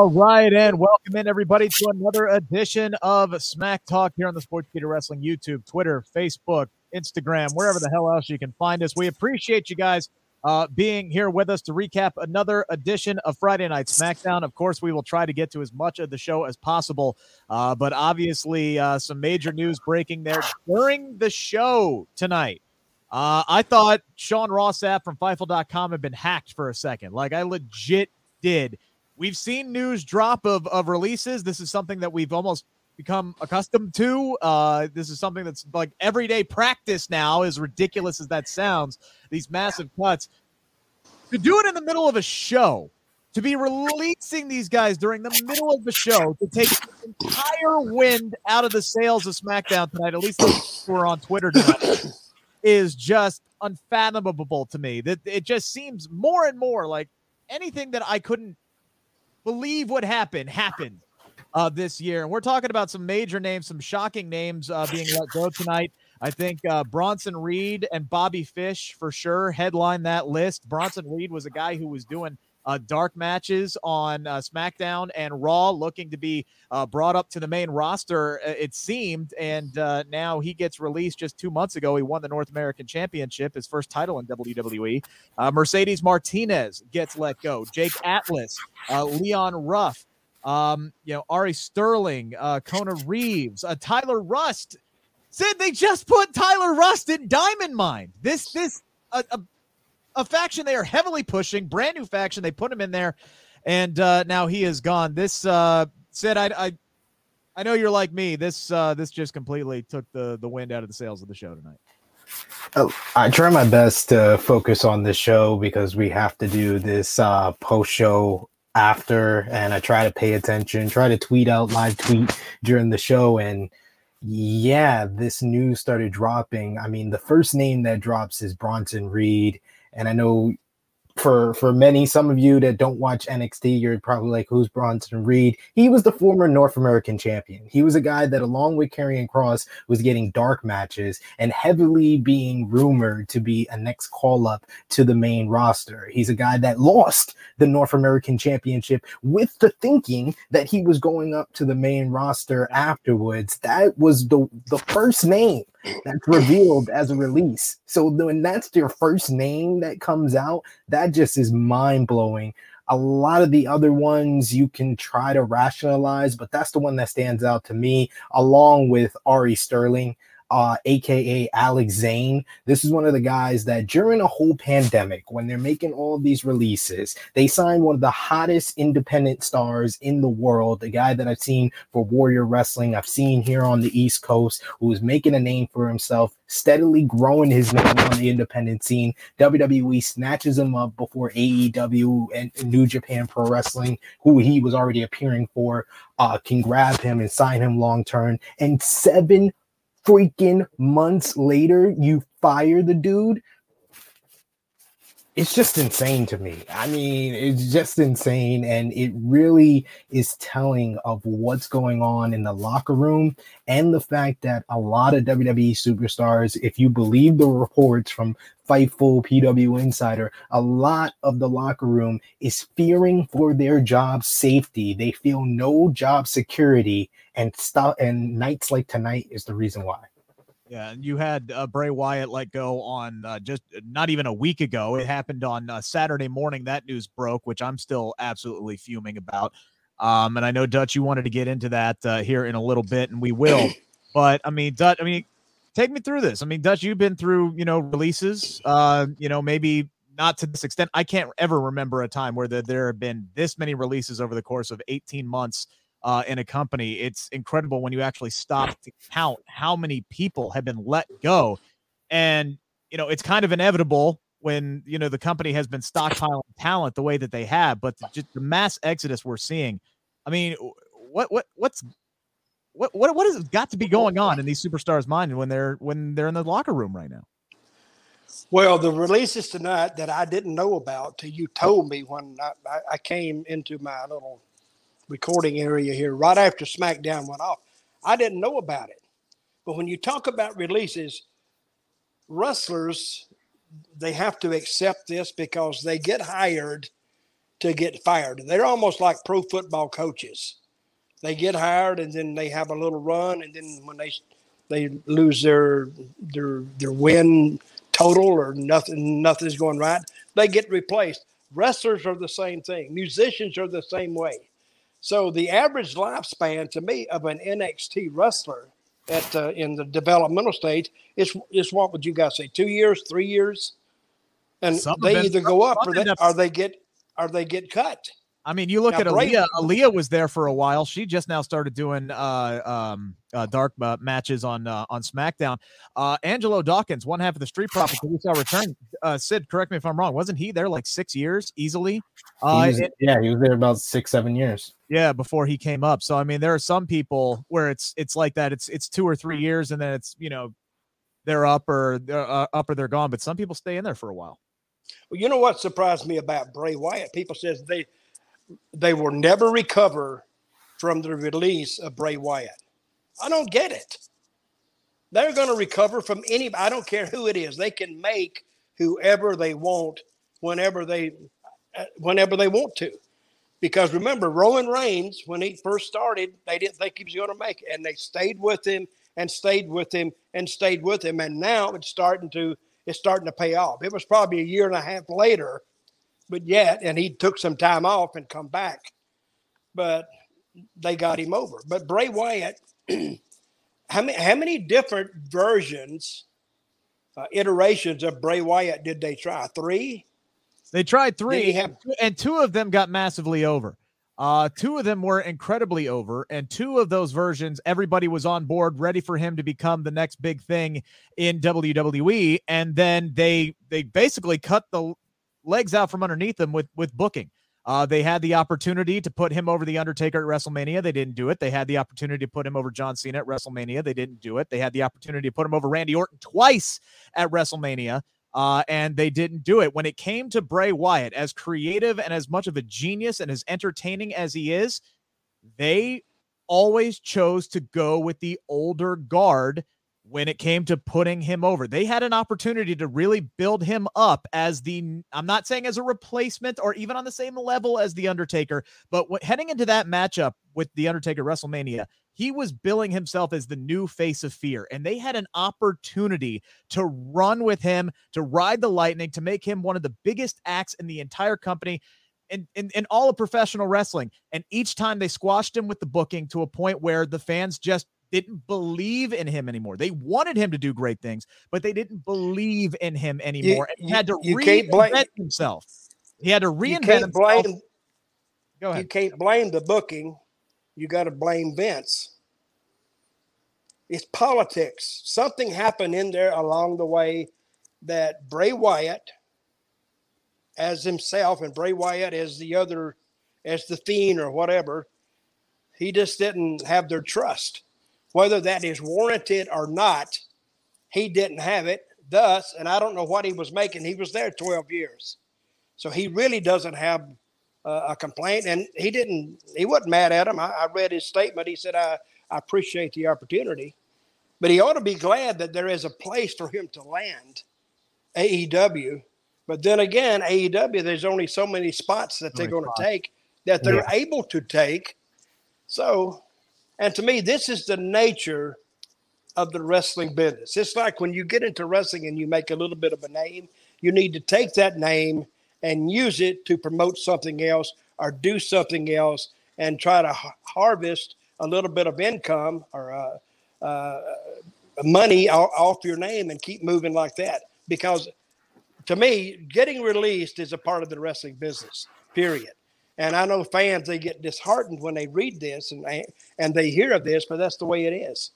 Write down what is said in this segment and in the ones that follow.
All right, and welcome in everybody to another edition of Smack Talk here on the Sports Sportskeeda Wrestling YouTube, Twitter, Facebook, Instagram, wherever the hell else you can find us. We appreciate you guys uh, being here with us to recap another edition of Friday Night SmackDown. Of course, we will try to get to as much of the show as possible, uh, but obviously, uh, some major news breaking there during the show tonight. Uh, I thought Sean Ross from Fightful.com had been hacked for a second. Like, I legit did we've seen news drop of, of releases. This is something that we've almost become accustomed to. Uh, this is something that's like everyday practice now, as ridiculous as that sounds. These massive cuts. To do it in the middle of a show, to be releasing these guys during the middle of the show, to take the entire wind out of the sails of SmackDown tonight, at least who are on Twitter tonight, is just unfathomable to me. That it just seems more and more like anything that I couldn't believe what happened happened uh, this year. And we're talking about some major names, some shocking names uh, being let go tonight. I think uh, Bronson Reed and Bobby Fish for sure headline that list. Bronson Reed was a guy who was doing uh, dark matches on uh, SmackDown and Raw, looking to be uh, brought up to the main roster, uh, it seemed. And uh, now he gets released just two months ago. He won the North American Championship, his first title in WWE. Uh, Mercedes Martinez gets let go. Jake Atlas, Leon Ruff, um, you know, Ari Sterling, Kona Reeves, Tyler Rust. Said they just put Tyler Rust in Diamond Mine. This, this, a faction they are heavily pushing, brand new faction. They put him in there, and uh, now he is gone. This uh, said, I, I, I know you're like me. This uh, this just completely took the the wind out of the sails of the show tonight. Oh, I try my best to focus on the show because we have to do this uh, post show after, and I try to pay attention, try to tweet out live tweet during the show, and yeah, this news started dropping. I mean, the first name that drops is Bronson Reed and I know for for many, some of you that don't watch NXT, you're probably like, who's Bronson Reed? He was the former North American champion. He was a guy that, along with Karrion Kross, was getting dark matches and heavily being rumored to be a next call up to the main roster. He's a guy that lost the North American championship with the thinking that he was going up to the main roster afterwards. That was the the first name that's revealed as a release. So when that's your first name that comes out, that just is mind blowing. A lot of the other ones you can try to rationalize, but that's the one that stands out to me, along with Ari Sterling uh, aka Alex Zayne. This is one of the guys that during a whole pandemic, when they're making all these releases, they signed one of the hottest independent stars in the world, the guy that I've seen for Warrior Wrestling, I've seen here on the East Coast, who is making a name for himself, steadily growing his name on the independent scene. WWE snatches him up before AEW and New Japan Pro Wrestling, who he was already appearing for, uh, can grab him and sign him long term. And seven freaking months later you fire the dude it's just insane to me. I mean, it's just insane. And it really is telling of what's going on in the locker room and the fact that a lot of WWE superstars, if you believe the reports from Fightful PW Insider, a lot of the locker room is fearing for their job safety. They feel no job security and stuff. And nights like tonight is the reason why. Yeah, and you had uh, Bray Wyatt let go on uh, just uh, not even a week ago. It happened on uh, Saturday morning. That news broke, which I'm still absolutely fuming about. Um, and I know Dutch, you wanted to get into that uh, here in a little bit, and we will. but I mean, Dutch, I mean, take me through this. I mean, Dutch, you've been through, you know, releases. Uh, you know, maybe not to this extent. I can't ever remember a time where the, there have been this many releases over the course of 18 months uh, in a company. It's incredible when you actually stop to count how many people have been let go. And, you know, it's kind of inevitable when, you know, the company has been stockpiling talent the way that they have, but the, just the mass exodus we're seeing. I mean, what, what, what's, what, what, what has got to be going on in these superstars' mind when they're, when they're in the locker room right now? Well, the releases tonight that I didn't know about till you told me when I, I came into my little recording area here right after SmackDown went off. I didn't know about it. But when you talk about releases, wrestlers, they have to accept this because they get hired to get fired. They're almost like pro football coaches. They get hired and then they have a little run, and then when they they lose their their their win total or nothing nothing's going right, they get replaced. Wrestlers are the same thing. Musicians are the same way. So the average lifespan to me of an NXT wrestler at uh, in the developmental stage is is what would you guys say? Two years, three years, and they either go up or they, or they get or they get cut. I mean, you look now, at Aliyah. Aliyah was there for a while. She just now started doing uh, um, uh, dark uh, matches on uh, on SmackDown. Uh, Angelo Dawkins, one half of the Street Profits, we saw return. Uh, Sid, correct me if I'm wrong. Wasn't he there like six years easily? Uh, he was, it, yeah, he was there about six, seven years. Yeah, before he came up. So I mean, there are some people where it's it's like that. It's it's two or three years, and then it's you know they're up or they're uh, up or they're gone. But some people stay in there for a while. Well, you know what surprised me about Bray Wyatt? People says they they will never recover from the release of Bray Wyatt. I don't get it. They're going to recover from any. I don't care who it is. They can make whoever they want whenever they uh, whenever they want to. Because remember, Roman Reigns, when he first started, they didn't think he was going to make it, and they stayed with him and stayed with him and stayed with him, and now it's starting to it's starting to pay off. It was probably a year and a half later but yet, and he took some time off and come back, but they got him over. But Bray Wyatt, how many how many different versions, uh, iterations of Bray Wyatt did they try? Three. They tried three, have- and two of them got massively over. Uh, two of them were incredibly over, and two of those versions, everybody was on board, ready for him to become the next big thing in WWE. And then they they basically cut the legs out from underneath them with with booking. Uh, they had the opportunity to put him over the Undertaker at WrestleMania. They didn't do it. They had the opportunity to put him over John Cena at WrestleMania. They didn't do it. They had the opportunity to put him over Randy Orton twice at WrestleMania. Uh, and they didn't do it. When it came to Bray Wyatt, as creative and as much of a genius and as entertaining as he is, they always chose to go with the older guard when it came to putting him over. They had an opportunity to really build him up as the I'm not saying as a replacement or even on the same level as the Undertaker, but what, heading into that matchup with the Undertaker WrestleMania, he was billing himself as the new face of fear and they had an opportunity to run with him, to ride the lightning, to make him one of the biggest acts in the entire company. In, in, in all of professional wrestling. And each time they squashed him with the booking to a point where the fans just didn't believe in him anymore. They wanted him to do great things, but they didn't believe in him anymore. You, he had to you reinvent blame, himself. He had to reinvent himself. Blame, Go ahead. You can't blame the booking. You got to blame Vince. It's politics. Something happened in there along the way that Bray Wyatt, as himself, and Bray Wyatt as the other, as the fiend or whatever, he just didn't have their trust whether that is warranted or not, he didn't have it. Thus, and I don't know what he was making. He was there 12 years. So he really doesn't have uh, a complaint. And he didn't, he wasn't mad at him. I, I read his statement. He said, I, I appreciate the opportunity. But he ought to be glad that there is a place for him to land AEW. But then again, AEW, there's only so many spots that they're going to take that they're yeah. able to take. So and to me, this is the nature of the wrestling business. It's like when you get into wrestling and you make a little bit of a name, you need to take that name and use it to promote something else or do something else and try to harvest a little bit of income or uh, uh, money off your name and keep moving like that. Because to me, getting released is a part of the wrestling business, period. And I know fans they get disheartened when they read this and and they hear of this, but that's the way it is.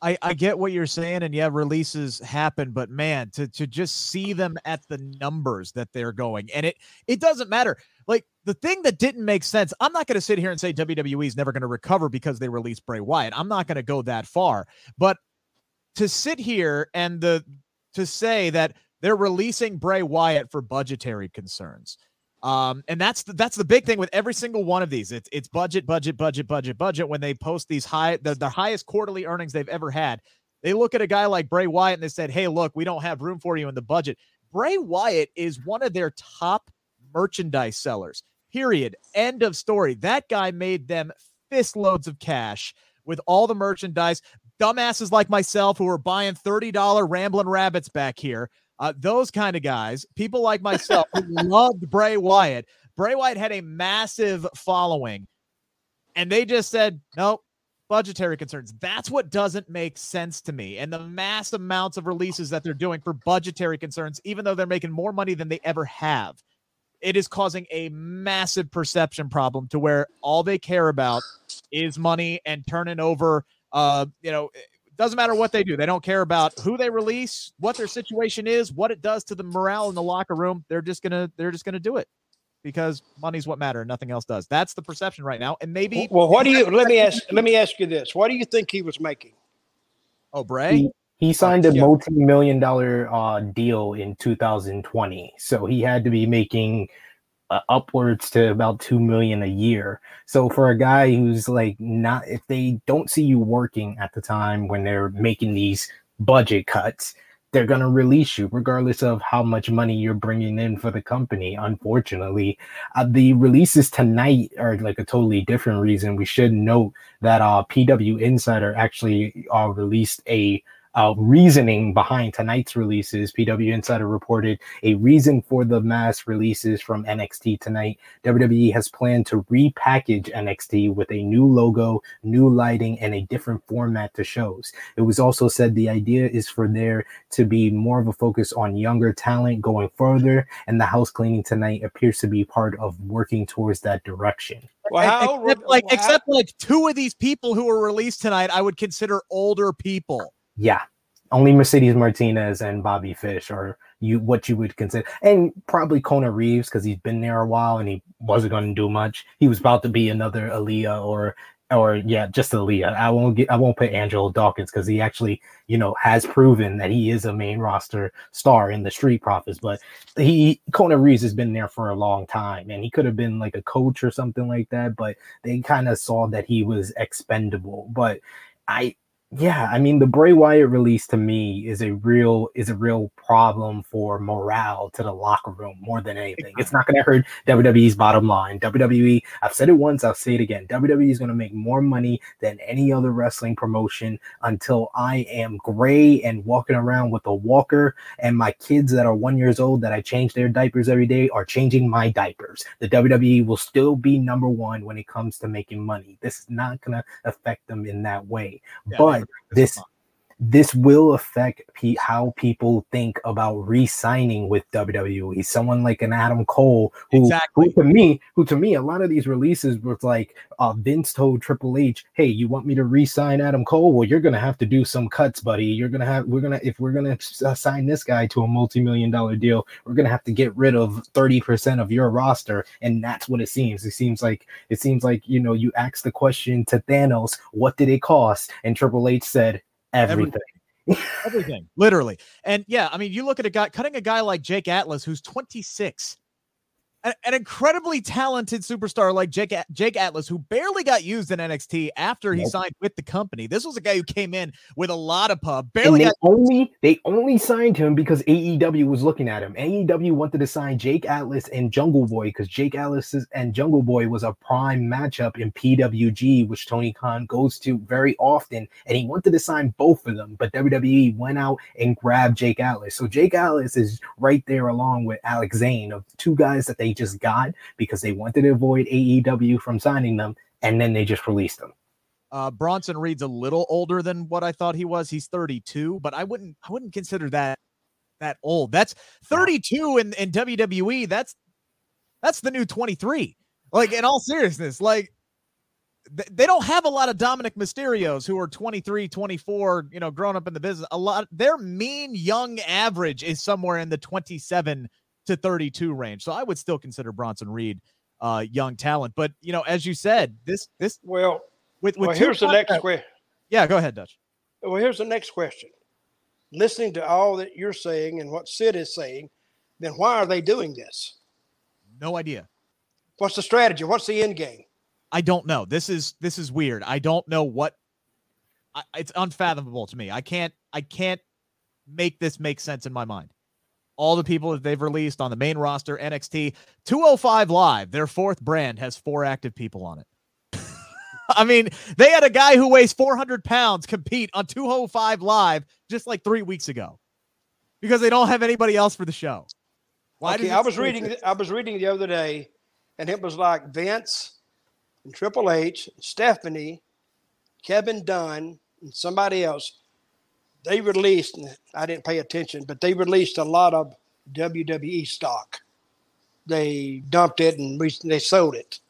I, I get what you're saying, and yeah, releases happen, but man, to to just see them at the numbers that they're going, and it it doesn't matter. Like the thing that didn't make sense, I'm not going to sit here and say WWE is never going to recover because they released Bray Wyatt. I'm not going to go that far, but to sit here and the to say that they're releasing Bray Wyatt for budgetary concerns. Um, and that's the, that's the big thing with every single one of these. It's it's budget, budget, budget, budget, budget. When they post these high, the, the highest quarterly earnings they've ever had, they look at a guy like Bray Wyatt and they said, "Hey, look, we don't have room for you in the budget." Bray Wyatt is one of their top merchandise sellers. Period. End of story. That guy made them fist loads of cash with all the merchandise. Dumbasses like myself who are buying $30 Ramblin' Rabbits back here. Uh, those kind of guys, people like myself who loved Bray Wyatt. Bray Wyatt had a massive following, and they just said, nope, budgetary concerns. That's what doesn't make sense to me. And the mass amounts of releases that they're doing for budgetary concerns, even though they're making more money than they ever have, it is causing a massive perception problem to where all they care about is money and turning over. Uh, you know, doesn't matter what they do. They don't care about who they release, what their situation is, what it does to the morale in the locker room. They're just gonna they're just gonna do it because money's what matter, nothing else does. That's the perception right now. And maybe Well, what do you let me ask let me ask you this. What do you think he was making? oh Bray, He, he signed a Yeah. multi-million dollar uh, deal in 2020, so he had to be making uh, upwards to about two million a year. So for a guy who's like not, if they don't see you working at the time when they're making these budget cuts, they're gonna release you regardless of how much money you're bringing in for the company. Unfortunately, uh, the releases tonight are like a totally different reason. We should note that uh, PW Insider actually uh, released a uh, reasoning behind tonight's releases. PW Insider reported a reason for the mass releases from NXT tonight. WWE has planned to repackage NXT with a new logo, new lighting, and a different format to shows. It was also said the idea is for there to be more of a focus on younger talent going further, and the house cleaning tonight appears to be part of working towards that direction. Well, how except like well, how- except like two of these people who were released tonight, I would consider older people. Yeah. Only Mercedes Martinez and Bobby Fish are you what you would consider, and probably Kona Reeves because he's been there a while and he wasn't going to do much. He was about to be another Aliyah or or yeah, just Aliyah. I won't get I won't put Angelo Dawkins because he actually you know has proven that he is a main roster star in the Street Profits. But he Kona Reeves has been there for a long time and he could have been like a coach or something like that. But they kind of saw that he was expendable. But I yeah, I mean the Bray Wyatt release to me is a real is a real problem for morale to the locker room more than anything. It's not going to hurt WWE's bottom line. WWE, I've said it once, I'll say it again. WWE is going to make more money than any other wrestling promotion until I am gray and walking around with a walker and my kids that are 1 years old that I change their diapers every day are changing my diapers. The WWE will still be number 1 when it comes to making money. This is not going to affect them in that way. Yeah, but never- this this will affect pe- how people think about re-signing with WWE. Someone like an Adam Cole, who, Exactly. who to me, who to me, a lot of these releases was like uh, Vince told Triple H, "Hey, you want me to re-sign Adam Cole? Well, you're gonna have to do some cuts, buddy. You're gonna have we're gonna if we're gonna uh, sign this guy to a multi-million dollar deal, we're gonna have to get rid of thirty percent of your roster." And that's what it seems. It seems like it seems like you know you asked the question to Thanos, "What did it cost?" And Triple H said everything. everything. Literally. And yeah i mean you look at a guy cutting a guy like jake atlas who's 26 an, an incredibly talented superstar like jake jake atlas who barely got used in nxt after he Nope. signed with the company this was a guy who came in with a lot of pub and barely they got only they only signed him because AEW was looking at him. AEW wanted to sign Jake Atlas and Jungle Boy because Jake Atlas and Jungle Boy was a prime matchup in PWG, which Tony Khan goes to very often, and he wanted to sign both of them, but WWE went out and grabbed Jake Atlas. So Jake Atlas is right there along with Alex Zayne of two guys that they just got because they wanted to avoid AEW from signing them, and then they just released them. uh bronson reed's a little older than what i thought he was. He's 32 but i wouldn't i wouldn't consider that that old. That's 32 in in wwe that's that's the new 23 like in all seriousness like th- they don't have a lot of Dominik Mysterios who are 23, 24, you know, growing up in the business. A lot their mean young average is somewhere in the 27 to 32 range. So I would still consider Bronson Reed uh young talent. But you know, as you said, this this Well, with with well here's the next question. Yeah, go ahead, Dutch. Well, here's the next question. Listening to all that you're saying and what Sid is saying, then why are they doing this? No idea. What's the strategy? What's the end game? I don't know. This is this is weird. I don't know what I, it's unfathomable to me. I can't I can't make this make sense in my mind. All the people that they've released on the main roster, NXT 205 Live, their fourth brand has four active people on it. I mean, they had a guy who weighs 400 pounds compete on 205 Live just like three weeks ago because they don't have anybody else for the show. Why okay, I was reading. I was reading the other day, and it was like Vince and Triple H, Stephanie, Kevin Dunn, and somebody else. They released. I didn't pay attention, but they released a lot of WWE stock. They dumped it and they sold it.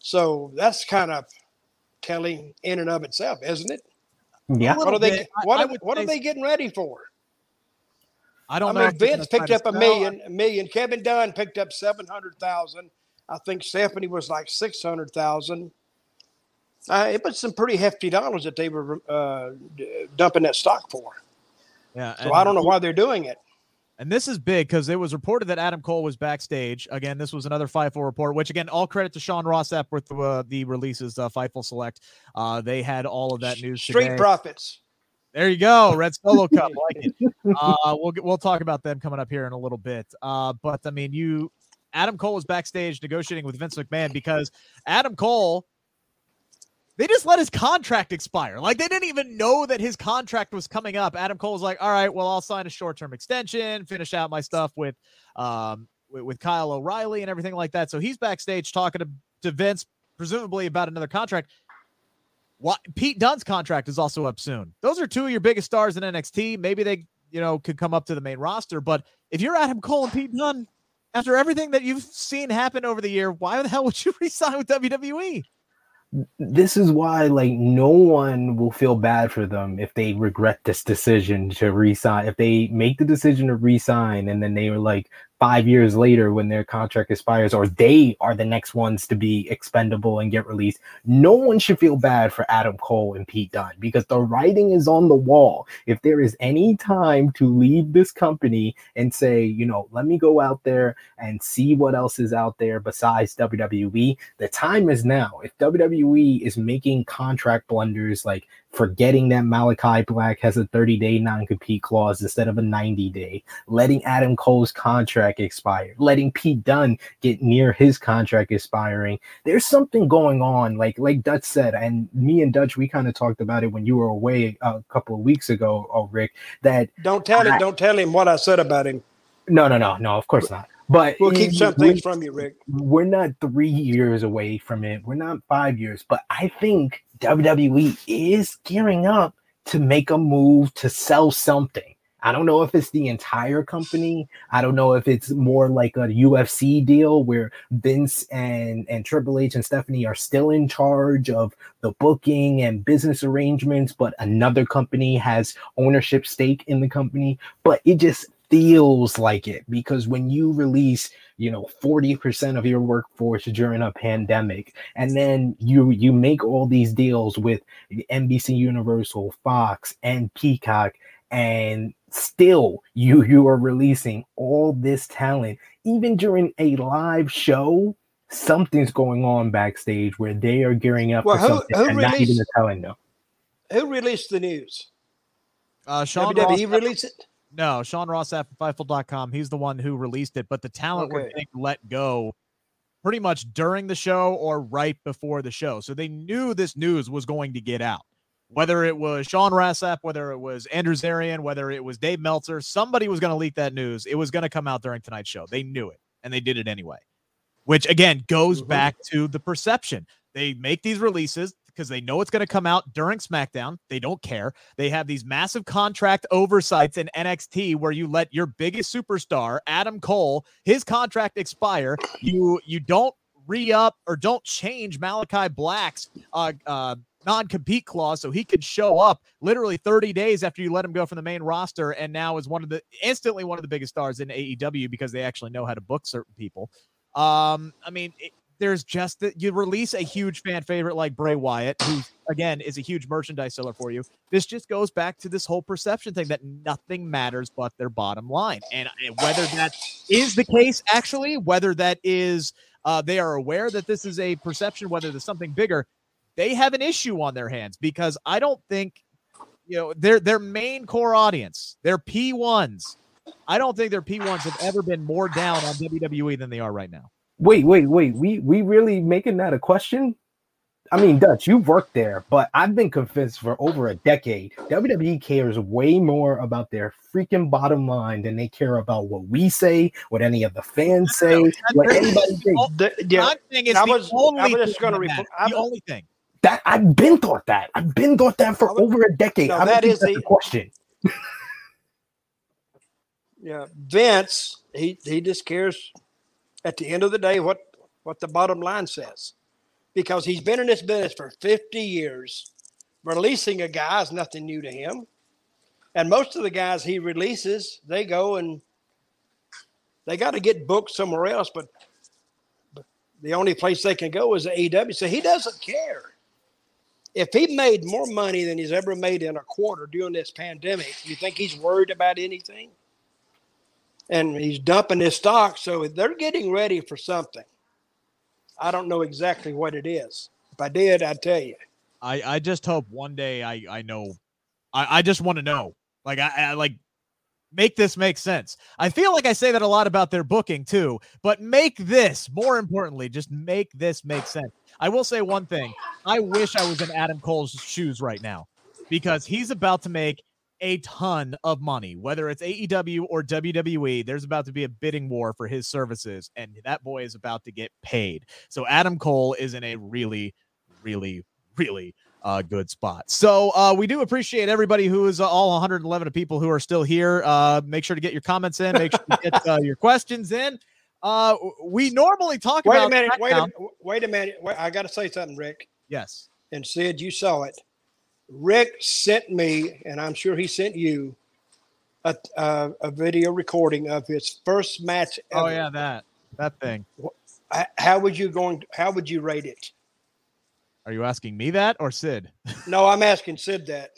So that's kind of telling in and of itself, isn't it? Yeah. What are they? What, are, what are they getting ready for? I don't know. I know. Mean, Vince picked up a million, a million. Kevin Dunn picked up seven hundred thousand. I think Stephanie was like six hundred thousand. Uh, it was some pretty hefty dollars that they were uh, dumping that stock for. Yeah. So I don't know why they're doing it. And this is big because it was reported that Adam Cole was backstage. Again, this was another Fightful report, which again, all credit to Sean Ross Sapp with uh, the releases, uh, Fightful Select. Uh, they had all of that news. Street today. Profits. There you go, Red Solo Cup. like it. Uh, we'll we'll talk about them coming up here in a little bit. Uh, but I mean, you, Adam Cole was backstage negotiating with Vince McMahon because Adam Cole they just let his contract expire. Like they didn't even know that his contract was coming up. Adam Cole was like, "All right, well, I'll sign a short-term extension, finish out my stuff with um with, with Kyle O'Reilly and everything like that." So he's backstage talking to, to Vince, presumably about another contract. What Pete Dunne's contract is also up soon. Those are two of your biggest stars in NXT. Maybe they, you know, could come up to the main roster. But if you're Adam Cole and Pete Dunne, after everything that you've seen happen over the year, why the hell would you resign with WWE? This is why like no one will feel bad for them if they regret this decision to resign if they make the decision to resign and then they were like five years later when their contract expires or they are the next ones to be expendable and get released. No one should feel bad for Adam Cole and Pete Dunne because the writing is on the wall. If there is any time to leave this company and say, you know, let me go out there and see what else is out there besides WWE, the time is now. If WWE is making contract blunders like forgetting that Malakai Black has a 30 day non compete clause instead of a 90 day, letting Adam Cole's contract expire, letting Pete Dunne get near his contract expiring. There's something going on, like like Dutch said, and me and Dutch, we kind of talked about it when you were away a couple of weeks ago, oh Rick. That don't tell I, him, don't tell him what I said about him. No, no, no, no, of course not. But we'll keep some things from you, Rick. We're not three years away from it. We're not five years, but I think WWE is gearing up to make a move to sell something. I don't know if it's the entire company. I don't know if it's more like a UFC deal where Vince and and Triple H and Stephanie are still in charge of the booking and business arrangements, but another company has ownership stake in the company. But it just feels like it because when you release you know 40% of your workforce during a pandemic and then you you make all these deals with NBC Universal Fox and Peacock and still you you are releasing all this talent even during a live show something's going on backstage where they are gearing up well, for who, something who and released, not even telling them who released the news uh Sean WWE Ross, released it no, Sean Ross at Fightful.com. He's the one who released it, but the talent okay. were being let go pretty much during the show or right before the show. So they knew this news was going to get out. Whether it was Sean Ross Sapp, whether it was Andrew Zarian, whether it was Dave Meltzer, somebody was going to leak that news. It was going to come out during tonight's show. They knew it, and they did it anyway. Which again goes mm-hmm. back to the perception. They make these releases because they know it's going to come out during SmackDown. They don't care. They have these massive contract oversights in NXT where you let your biggest superstar, Adam Cole, his contract expire. You you don't re-up or don't change Malakai Black's uh, uh, non-compete clause so he could show up literally 30 days after you let him go from the main roster and now is one of the instantly one of the biggest stars in AEW because they actually know how to book certain people. Um, I mean, it, there's just that you release a huge fan favorite like Bray Wyatt, who again is a huge merchandise seller for you. This just goes back to this whole perception thing that nothing matters but their bottom line. And whether that is the case, actually, whether that is uh, they are aware that this is a perception, whether there's something bigger, they have an issue on their hands because I don't think you know their their main core audience, their P ones I don't think their P1s have ever been more down on WWE than they are right now. Wait, wait, wait. We we really making that a question? I mean, Dutch, you've worked there, but I've been convinced for over a decade WWE cares way more about their freaking bottom line than they care about what we say, what any of the fans say, what anybody thinks. The- yeah, I'm saying I the was- I only just thing gonna that repl- matters. The was- only thing. That I've been thought that. I've been thought that for over a decade. No, I don't that is the- question. yeah. Vince, he he just cares at the end of the day what what the bottom line says, because he's been in this business for fifty years. Releasing a guy is nothing new to him, and most of the guys he releases, they go and they got to get booked somewhere else. But, but the only place they can go is the AEW. So he doesn't care. If he made more money than he's ever made in a quarter during this pandemic, you think he's worried about anything? And he's dumping his stock, so they're getting ready for something. I don't know exactly what it is. If I did, I'd tell you. I, I just hope one day I, I know. I, I just want to know. Like I, I like make this make sense. I feel like I say that a lot about their booking too, but make this more importantly, just make this make sense. I will say one thing. I wish I was in Adam Cole's shoes right now because he's about to make a ton of money, whether it's AEW or WWE. There's about to be a bidding war for his services, and that boy is about to get paid. So Adam Cole is in a really, really, really uh, good spot. So uh, we do appreciate everybody who is uh, all 111 of people who are still here. Uh, make sure to get your comments in. Make sure to get uh, your questions in. Uh, we normally talk Wait about a minute. Wait a, SmackDown. wait a minute. Wait, I got to say something, Rick. Yes. And Sid, you saw it. Rick sent me, and I'm sure he sent you, a, a, a video recording of his first match. Ever. Oh yeah, that that thing. How would you going? How would you rate it? Are you asking me that or Sid? No, I'm asking Sid that.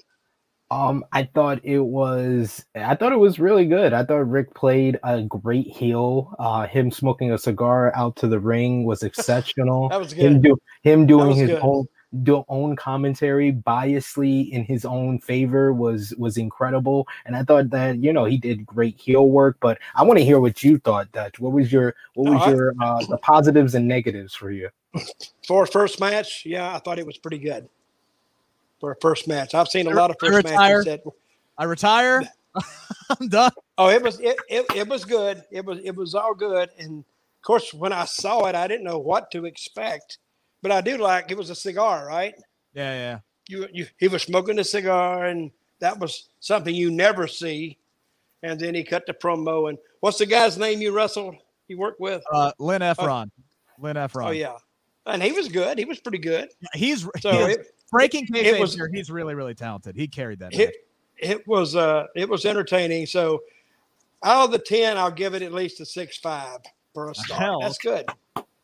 Um, I thought it was I thought it was really good. I thought Rick played a great heel. Uh him smoking a cigar out to the ring was exceptional. That was him good. do him doing his good. own do own commentary biasly in his own favor was was incredible and i thought that you know he did great heel work but i want to hear what you thought dutch what was your what No, was I- your uh the positives and negatives for you For first match, yeah, I thought it was pretty good. For a first match, I've seen a lot of first retire. matches that. I retire. I'm done. Oh, it was it, it, it was good. It was it was all good. And of course, when I saw it, I didn't know what to expect. But I do like it was a cigar, right? Yeah, yeah. You you he was smoking a cigar, and that was something you never see. And then he cut the promo. And what's the guy's name you wrestled? You worked with? Uh, Lynn Efron. Lynn Efron. Oh yeah, and he was good. He was pretty good. He's So he is- it, breaking it kayfabe was- here. He's really, really talented. He carried that. it it was uh it was entertaining. So out of the ten, I'll give it at least a six five for a star. Hell. That's good.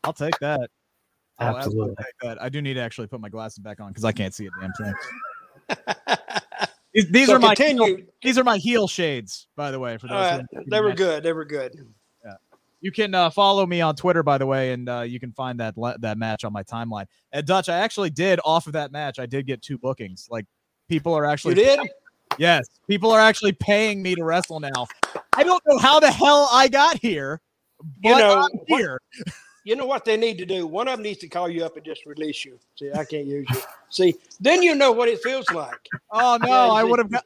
I'll take that. I'll Absolutely. take that. I do need to actually put my glasses back on because I can't see a damn thing. These, these So are my heel, these are my heel shades, by the way. For those Uh, who they were good. They were good. You can uh, follow me on Twitter, by the way, and uh, you can find that le- that match on my timeline. At Dutch, I actually did off of that match. I did get two bookings. Like people are actually You did? Yes, people are actually paying me to wrestle now. I don't know how the hell I got here, but You know, I'm what- You know what they need to do? One of them needs to call you up and just release you. See, I can't use you. See, then you know what it feels like. Oh no, Yeah, I would have got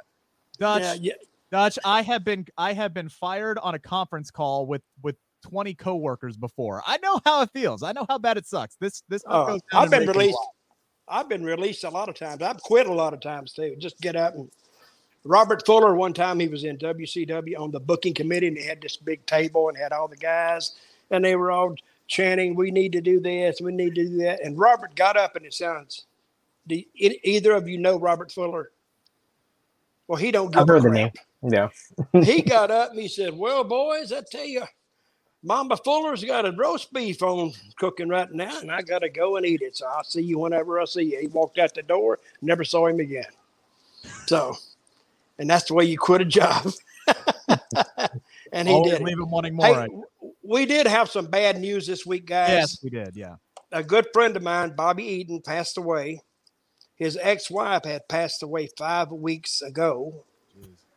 Dutch. Yeah, yeah. Dutch, I have been I have been fired on a conference call with with 20 coworkers before. I know how it feels. I know how bad it sucks. This this stuff uh, goes down I've been released. I've been released a lot of times. I've quit a lot of times too. Just get up and. Robert Fuller, one time he was in WCW on the booking committee, and they had this big table and had all the guys, and they were all chanting, "We need to do this, we need to do that." And Robert got up, and it sounds. Do e- either of you know Robert Fuller? Well, he don't give i've a heard the name yeah he got up and he said, Well, boys, I tell you, Mama Fuller's got a roast beef on cooking right now, and I got to go and eat it. So I'll see you whenever I see you. He walked out the door, never saw him again. So, and that's the way you quit a job. and he Always did. leave him wanting more. Hey, w- we did have some bad news this week, guys. yes, we did. Yeah. A good friend of mine, Bobby Eaton, passed away. His ex wife had passed away five weeks ago.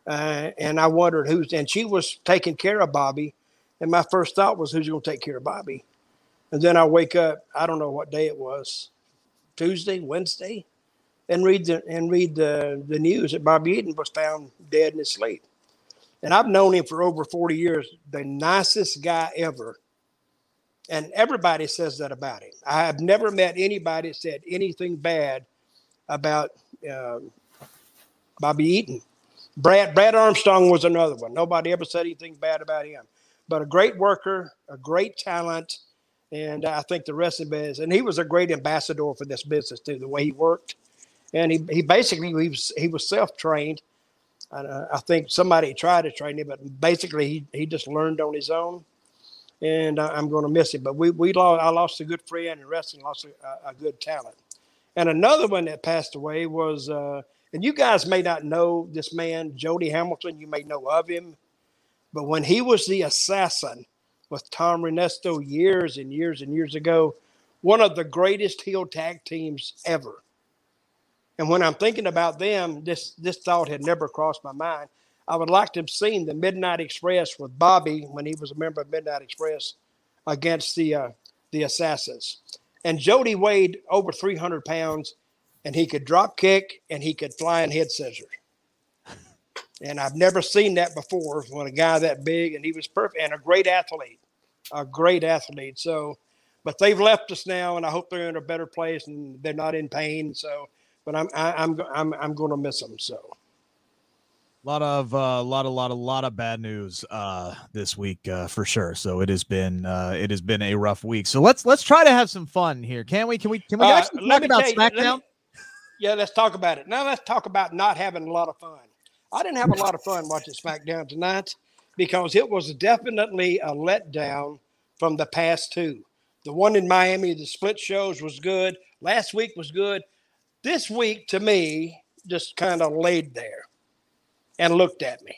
Uh, and I wondered who's, and she was taking care of Bobby. And my first thought was, who's going to take care of Bobby? And then I wake up, I don't know what day it was, Tuesday, Wednesday, and read the and read the, the news that Bobby Eaton was found dead in his sleep. And I've known him for over 40 years, the nicest guy ever. And everybody says that about him. I have never met anybody that said anything bad about uh, Bobby Eaton. Brad Brad Armstrong was another one. Nobody ever said anything bad about him. But a great worker, a great talent, and I think the rest of it is. And he was a great ambassador for this business too. The way he worked, and he, he basically he was he was self trained. Uh, I think somebody tried to train him, but basically he he just learned on his own. And I, am going to miss him. But we we lost I lost a good friend, and wrestling lost a, a good talent. And another one that passed away was. Uh, and you guys may not know this man, Jody Hamilton. You may know of him. But when he was the assassin with Tom Renesto years and years and years ago, one of the greatest heel tag teams ever. And when I'm thinking about them, this this thought had never crossed my mind. I would like to have seen the Midnight Express with Bobby when he was a member of Midnight Express against the uh, the Assassins. And Jody weighed over 300 pounds, and he could drop kick and he could fly in head scissors. And I've never seen that before when a guy that big and he was perfect and a great athlete, a great athlete. So, but they've left us now, and I hope they're in a better place and they're not in pain. So, but I'm I, I'm I'm I'm going to miss them. So. A lot of a uh, lot of lot of lot of bad news uh, this week uh, for sure. So it has been uh, it has been a rough week. So let's let's try to have some fun here, can we? Can we can we uh, actually talk about you, SmackDown? Me, yeah, let's talk about it. Now let's talk about not having a lot of fun. I didn't have a lot of fun watching SmackDown tonight because it was definitely a letdown from the past two. The one in Miami, the split shows was good. Last week was good. This week, to me, just kind of laid there and looked at me.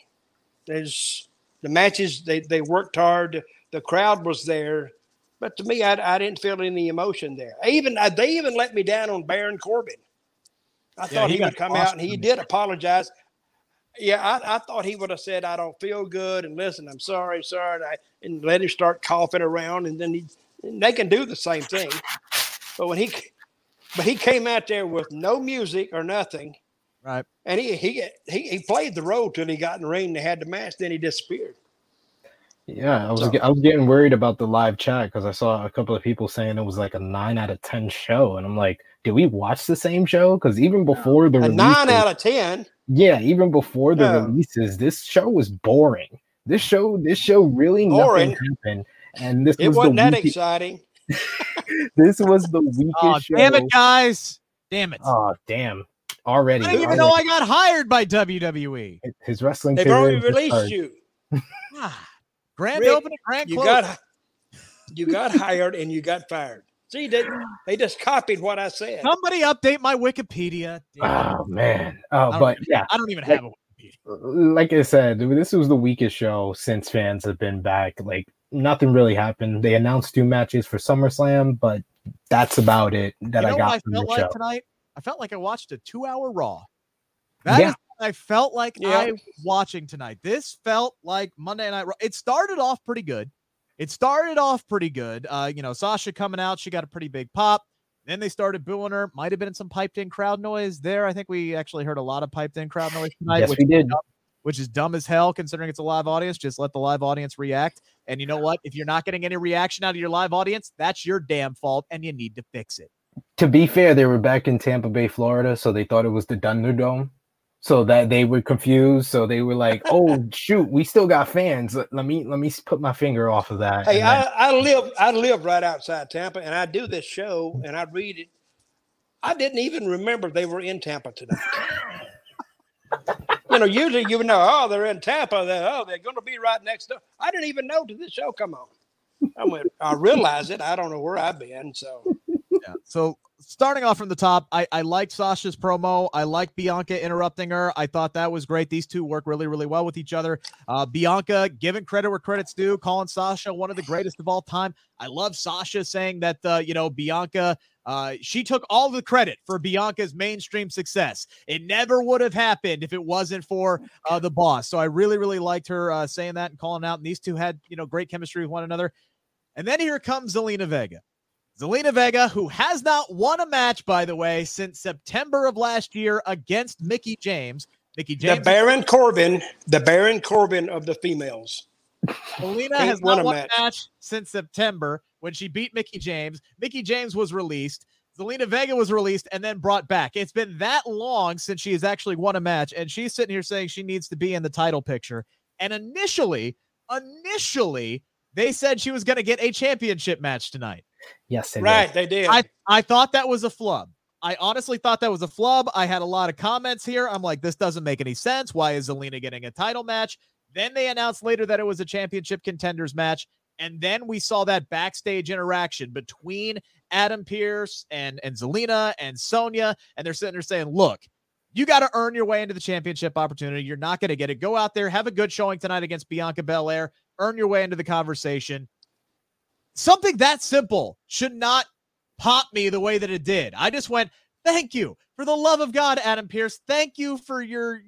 There's the matches, they, they worked hard. The crowd was there. But to me, I, I didn't feel any emotion there. I even they even let me down on Baron Corbin. I yeah, thought he, he would come out and he did apologize. Yeah, I, I, thought he would have said, "I don't feel good," and listen, I'm sorry, sorry, and, I, and let him start coughing around, and then he, and they can do the same thing. But when he, but he came out there with no music or nothing, right? And he he he, he played the role till he got in the ring. and They had the match, then he disappeared. Yeah, I was so, I was getting worried about the live chat because I saw a couple of people saying it was like a nine out of ten show, and I'm like, did we watch the same show? Because even before the a releases, nine out of ten. Yeah, even before the yeah. releases, this show was boring. This show, this show really boring. nothing happened, and this it was wasn't that exciting. this was the weakest. Oh, damn it, guys! Damn it! Oh, damn! Already, I didn't even know I got hired by WWE. His wrestling. They've already released you. Grand Rick, opening, grand you got you got hired and you got fired. See, they, they just copied what I said. Somebody update my Wikipedia. Damn. Oh man. Oh, but yeah, I don't even have a Wikipedia. Like I said, this was the weakest show since fans have been back. Like nothing really happened. They announced two matches for SummerSlam, but that's about it that you know I got I from the like show. Tonight, I felt like I watched a two-hour Raw. That yeah. I felt like yeah. I was watching tonight. This felt like Monday Night Raw. It started off pretty good. It started off pretty good. Uh, you know, Sasha coming out, she got a pretty big pop. Then they started booing her. Might have been some piped in crowd noise there. I think we actually heard a lot of piped in crowd noise tonight. Yes, we did. Dumb, which is dumb as hell considering it's a live audience. Just let the live audience react. And you know what? If you're not getting any reaction out of your live audience, that's your damn fault and you need to fix it. To be fair, they were back in Tampa Bay, Florida, so they thought it was the Thunderdome so that they were confused. So they were like, "Oh shoot, we still got fans. Let, me let me put my finger off of that." Hey, I, I live I live right outside Tampa, and I do this show, and I read it. I didn't even remember they were in Tampa tonight. you know, usually you would know, oh, they're in Tampa. They're, oh, they're going to be right next door. I didn't even know till this show come on. I went, I realized it. I don't know where I've been. So, yeah. So starting off from the top, I, I liked Sasha's promo. I like Bianca interrupting her. I thought that was great. These two work really, really well with each other. Uh, Bianca giving credit where credit's due, calling Sasha one of the greatest of all time. I love Sasha saying that, uh, you know, Bianca, uh, she took all the credit for Bianca's mainstream success. It never would have happened if it wasn't for uh, the boss. So I really, really liked her uh, saying that and calling out. And these two had, you know, great chemistry with one another. And then here comes Zelina Vega. Zelina Vega, who has not won a match, by the way, since September of last year against Mickie James. Mickie James. The Baron Corbin, the Baron Corbin of the females. Zelina has not won a match. match since September when she beat Mickie James. Mickie James was released. Zelina Vega was released and then brought back. It's been that long since she has actually won a match, and she's sitting here saying she needs to be in the title picture. And initially, initially, they said she was going to get a championship match tonight. Yes, they right, did. they did. I, I thought that was a flub. I honestly thought that was a flub. I had a lot of comments here. I'm like, this doesn't make any sense. Why is Zelina getting a title match? Then they announced later that it was a championship contenders match. And then we saw that backstage interaction between Adam Pearce and, and Zelina and Sonya. And they're sitting there saying, look, you got to earn your way into the championship opportunity. You're not going to get it. Go out there, have a good showing tonight against Bianca Belair, earn your way into the conversation. Something that simple should not pop me the way that it did. I just went, thank you for the love of God, Adam Pearce. Thank you for your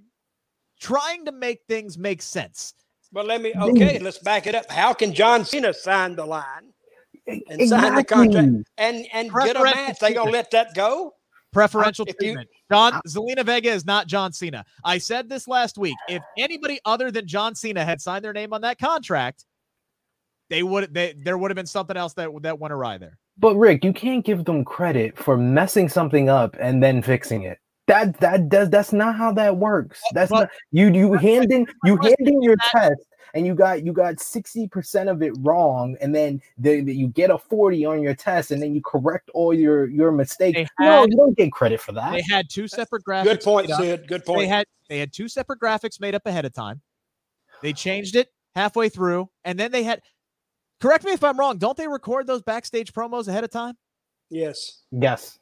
trying to make things make sense. But let me, okay, let's back it up. How can John Cena sign the line and exactly. sign the contract and, and get a match? They going to let that go? Preferential if treatment. You, John Zelina Vega is not John Cena. I said this last week. If anybody other than John Cena had signed their name on that contract, they would they there would have been something else that that went awry there. But Rick, you can't give them credit for messing something up and then fixing it. That that does that's not how that works. That's well, not you you handing you handing your test and you got you got 60% of it wrong and then the, the, you get a 40 on your test and then you correct all your your mistakes. Had, no, you don't get credit for that. They had two separate graphics. Good point, Sid. Good point. They had they had two separate graphics made up ahead of time. They changed it halfway through and then they had correct me if I'm wrong, don't they record those backstage promos ahead of time? Yes. Yes.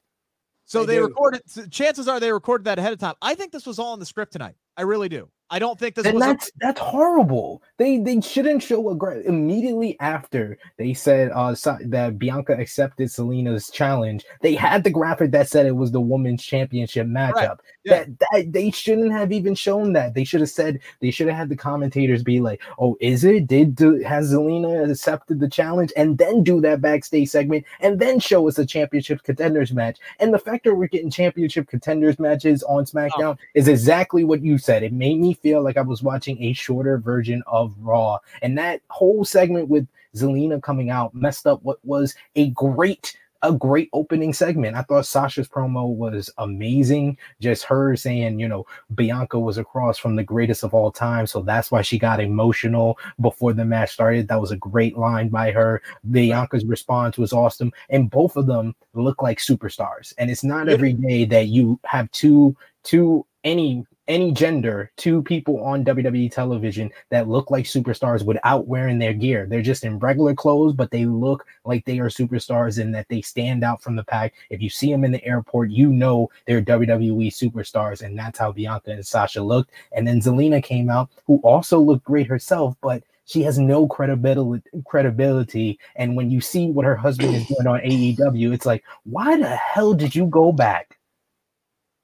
So they, they recorded. Chances are they recorded that ahead of time. I think this was all in the script tonight. I really do. I don't think this and was that's a- that's horrible. They they shouldn't show a great immediately after they said uh that Bianca accepted Zelina's challenge. They had the graphic that said it was the women's championship matchup. Right. Yeah. That, that they shouldn't have even shown that. They should have said they should have had the commentators be like, "Oh, is it? Did has Zelina accepted the challenge?" And then do that backstage segment and then show us a championship contenders match. And the fact that we're getting championship contenders matches on SmackDown oh. is exactly what you said. It made me feel like I was watching a shorter version of Raw. And that whole segment with Zelina coming out messed up what was a great a great opening segment. I thought Sasha's promo was amazing. Just her saying, you know, Bianca was across from the greatest of all time. So that's why she got emotional before the match started. That was a great line by her. Bianca's response was awesome. And both of them look like superstars. And it's not every day that you have two, two, any any gender two people on WWE television that look like superstars without wearing their gear. They're just in regular clothes, but they look like they are superstars and that they stand out from the pack. If you see them in the airport, you know they're WWE superstars, and that's how Bianca and Sasha looked. And then Zelina came out, who also looked great herself, but she has no credibility credibility and when you see what her husband is doing on AEW it's like why the hell did you go back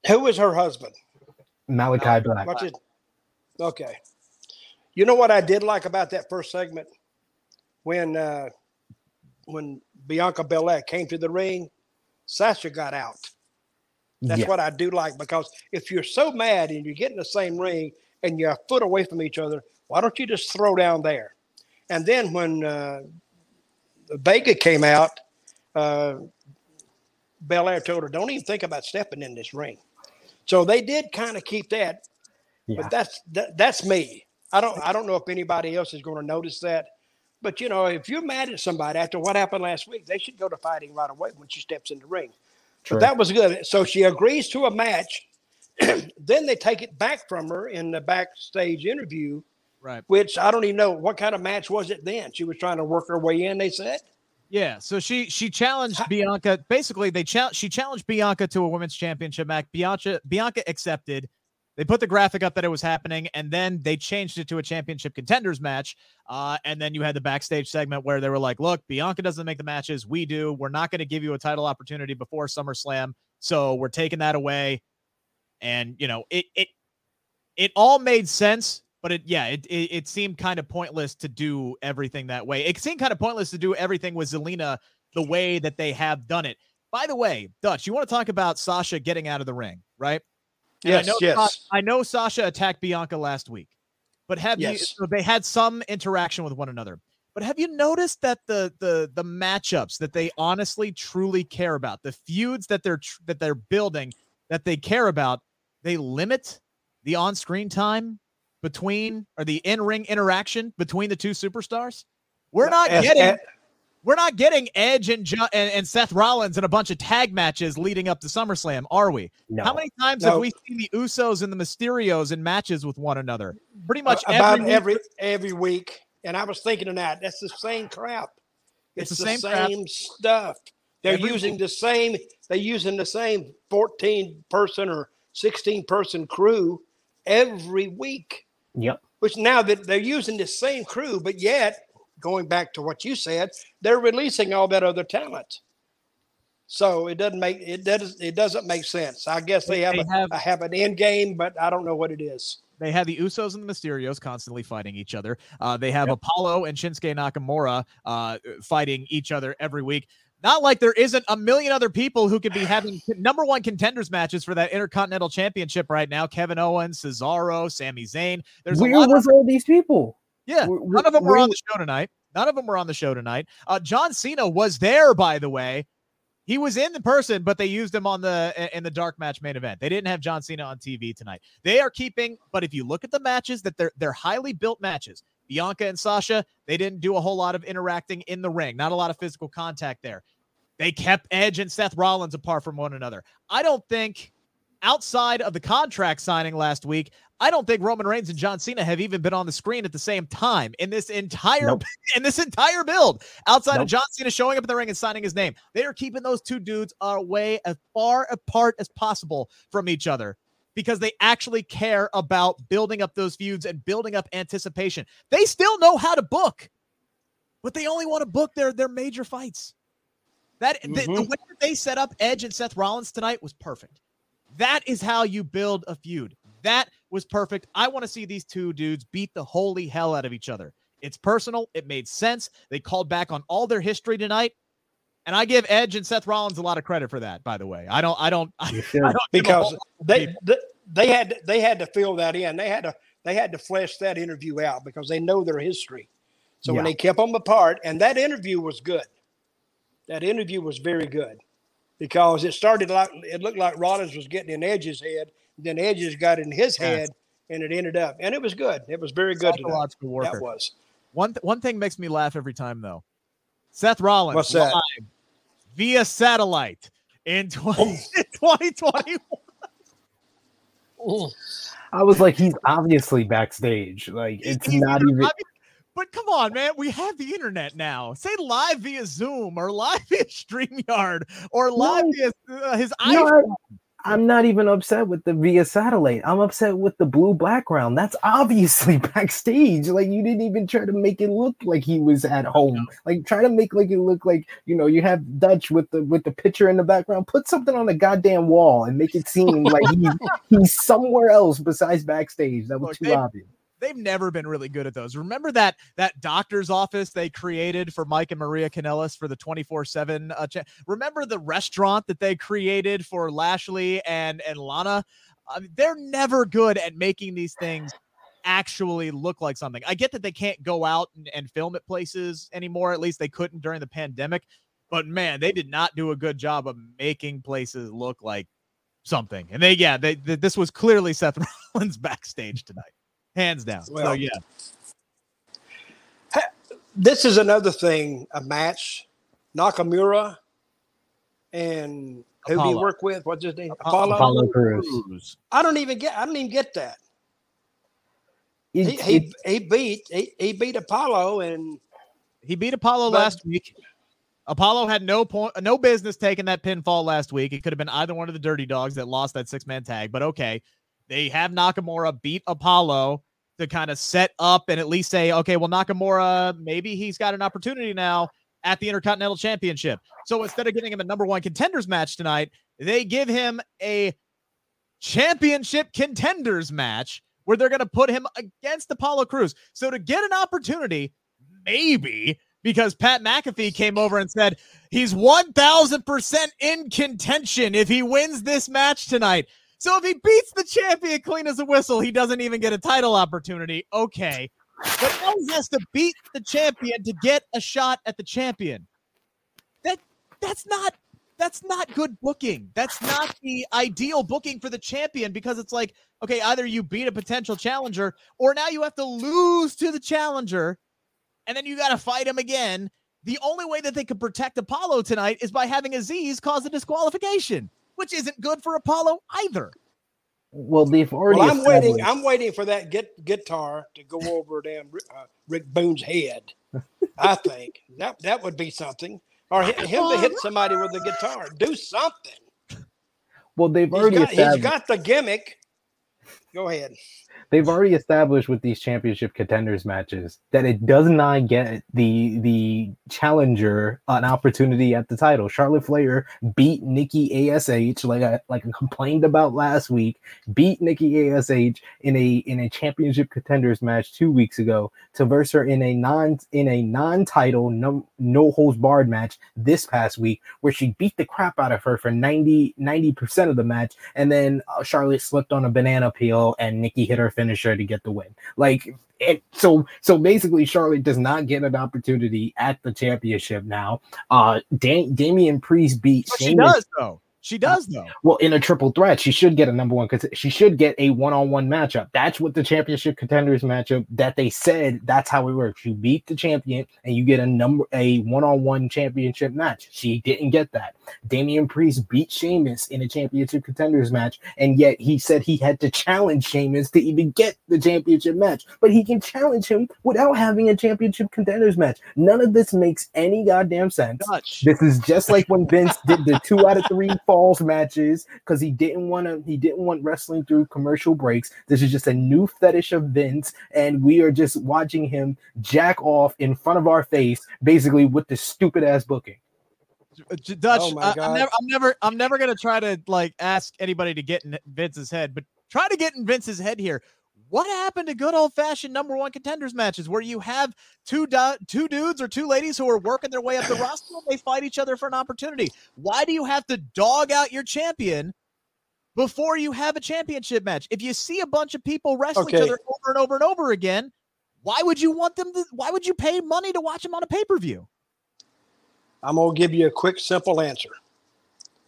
who is her husband Malakai uh, Black. Okay. You know what I did like about that first segment when uh, when Bianca Belair came to the ring, Sasha got out. That's yeah. what I do like because if you're so mad and you get in the same ring and you're a foot away from each other, why don't you just throw down there? And then when uh, Vega came out, uh, Belair told her, "Don't even think about stepping in this ring." So they did kind of keep that, yeah. but that's that, that's me. I don't I don't know if anybody else is going to notice that, but you know if you're mad at somebody after what happened last week, they should go to fighting right away when she steps in the ring. True. But that was good. So she agrees to a match. then they take it back from her in the backstage interview, right? Which I don't even know what kind of match was it. Then she was trying to work her way in. They said Yeah, so she she challenged Bianca. Basically, they chal- she challenged Bianca to a women's championship match. Bianca Bianca accepted. They put the graphic up that it was happening, and then they changed it to a championship contenders match. Uh, and then you had the backstage segment where they were like, "Look, Bianca doesn't make the matches. We do. We're not going to give you a title opportunity before SummerSlam, so we're taking that away." And you know, it it it all made sense, but it yeah, it it, it seemed kind of pointless to do everything that way. It seemed kind of pointless to do everything with Zelina the way that they have done it. By the way, Dutch, you want to talk about Sasha getting out of the ring, right? And Yes, I know, yes. I know Sasha attacked Bianca last week, but have you? Yes. So they had some interaction with one another. But have you noticed that the the the matchups that they honestly truly care about, the feuds that they're tr- that they're building, that they care about, they limit the on-screen time between or the in-ring interaction between the two superstars? We're not As- getting as- we're not getting Edge and, jo- and and Seth Rollins in a bunch of tag matches leading up to SummerSlam, are we? No. How many times have we seen the Usos and the Mysterios in matches with one another? Pretty much about every, every week. every week. And I was thinking of that. That's the same crap. It's It's, the the, same same, stuff. They're Every using the same. They're using the same fourteen person or sixteen person crew every week. Yep. Which now that they're using the same crew, but yet going back to what you said, they're releasing all that other talent. So it doesn't make it doesn't it doesn't make sense. I guess they have, They a, have- a- have an end game, but I don't know what it is. They have the Usos and the Mysterios constantly fighting each other. Uh, they have Apollo and Shinsuke Nakamura uh, fighting each other every week. Not like there isn't a million other people who could be having number one contenders matches for that Intercontinental Championship right now. Kevin Owens, Cesaro, Sami Zayn. There's Where a lot of was all these people? Yeah, Where- none of them were on the show tonight. None of them were on the show tonight. Uh, John Cena was there, by the way. He was in the person, but they used him on the in the dark match main event. They didn't have John Cena on TV tonight. They are keeping, but if you look at the matches, that they're they're highly built matches. Bianca and Sasha, they didn't do a whole lot of interacting in the ring, not a lot of physical contact there. They kept Edge and Seth Rollins apart from one another. I don't think outside of the contract signing last week, I don't think Roman Reigns and John Cena have even been on the screen at the same time in this entire Nope. in this entire build. Outside of John Cena showing up in the ring and signing his name, they are keeping those two dudes away as far apart as possible from each other because they actually care about building up those feuds and building up anticipation. They still know how to book, but they only want to book their their major fights. That the, the Mhm. way that they set up Edge and Seth Rollins tonight was perfect. That is how you build a feud. That was perfect. I want to see these two dudes beat the holy hell out of each other. It's personal. It made sense. They called back on all their history tonight. And I give Edge and Seth Rollins a lot of credit for that, by the way. I don't, I don't, I, You should. don't because they, they they had they had to fill that in. They had to they had to flesh that interview out because they know their history. So when they kept them apart, and that interview was good. That interview was very good because it started like it looked like Rollins was getting in Edge's head, then Edge's got in his Yes. head, and it ended up, and it was good. It was very good. psychological warfare. That was. One th- one thing makes me laugh every time though. Seth Rollins What's that? live via satellite in 20, 2021. I was like, he's obviously backstage. Like, it's He's not even. live- But come on, man, we have the internet now. Say live via Zoom or live via StreamYard or live No. via uh, his No, iPhone. I, am not even upset with the via satellite. I'm upset with the blue background. That's obviously backstage. Like you didn't even try to make it look like he was at home. Like try to make like it look like you know you have Dutch with the with the picture in the background. Put something on the goddamn wall and make it seem like he's he's somewhere else besides backstage. That was Look, too they- obvious. They've never been really good at those. Remember that that doctor's office they created for Mike and Maria Kanellis for the 24/7 uh, cha- Remember the restaurant that they created for Lashley and and Lana? They're never good at making these things actually look like something. I get that they can't go out and, and film at places anymore. At least they couldn't during the pandemic. But man, they did not do a good job of making places look like something. And they, yeah, they, th- this was clearly Seth Rollins backstage tonight, hands down. so Well, yeah, This is another thing. A match, Nakamura, and who do you work with? What's his name? Apollo. Apollo. Apollo Crews. I don't even get. I don't even get that. He It- he, he beat he, he beat Apollo and He beat Apollo But- last week. Apollo had no point, no business taking that pinfall last week. It could have been either one of the Dirty Dogs that lost that six man tag, but okay. They have Nakamura beat Apollo to kind of set up and at least say, okay, well, Nakamura, maybe he's got an opportunity now at the Intercontinental Championship. So instead of giving him a number one contenders match tonight, they give him a championship contenders match where they're going to put him against Apollo Crews. So to get an opportunity, maybe because Pat McAfee came over and said he's 1000% in contention if he wins this match tonight. So if he beats the champion clean as a whistle, he doesn't even get a title opportunity. Okay. But now he has to beat the champion to get a shot at the champion. That that's not that's not good booking. That's not the ideal booking for the champion because it's like, okay, either you beat a potential challenger or now you have to lose to the challenger and then you got to fight him again. The only way that they could protect Apollo tonight is by having Azeez cause a disqualification, which isn't good for Apollo either. Well, they've already. Well, I'm waiting. I'm waiting for that get, guitar to go over damn uh, Rick Boogs' head. I think that that would be something, or him to hit somebody with a guitar. Do something. Well, they've he's already. Got, he's got the gimmick. Go ahead they've already established with these championship contenders matches that it does not get the the challenger an opportunity at the title. Charlotte Flair beat Nikki Ash like I like I complained about last week. Beat Nikki Ash in a in a championship contenders match two weeks ago to verse her in a non in a non title no no holds barred match this past week where she beat the crap out of her for 90 percent of the match and then uh, Charlotte slipped on a banana peel and Nikki hit her finisher to get the win. Like it, so so basically Charlotte does not get an opportunity at the championship now. Uh da- Damian Priest beat She does though. She does though. Well, in a triple threat, she should get a number one because she should get a one-on-one matchup. That's what the championship contenders matchup that they said that's how it works. You beat the champion and you get a number a one-on-one championship match. She didn't get that. Damian Priest beat Sheamus in a championship contenders match, and yet he said he had to challenge Sheamus to even get the championship match. But he can challenge him without having a championship contenders match. None of this makes any goddamn sense. Dutch. This is just like when Vince did the two out of three falls matches because he didn't want to. He didn't want wrestling through commercial breaks. This is just a new fetish of Vince, and we are just watching him jack off in front of our face, basically with this stupid ass booking. Dutch, oh I, am never, I'm never, I'm never gonna try to like ask anybody to get in Vince's head, but try to get in Vince's head here. What happened to good old fashioned number one contenders matches where you have two du- two dudes or two ladies who are working their way up the roster and they fight each other for an opportunity? Why do you have to dog out your champion before you have a championship match? If you see a bunch of people wrestle okay. each other over and over and over again, why would you want them to? Why would you pay money to watch them on a pay per view? I'm gonna give you a quick, simple answer.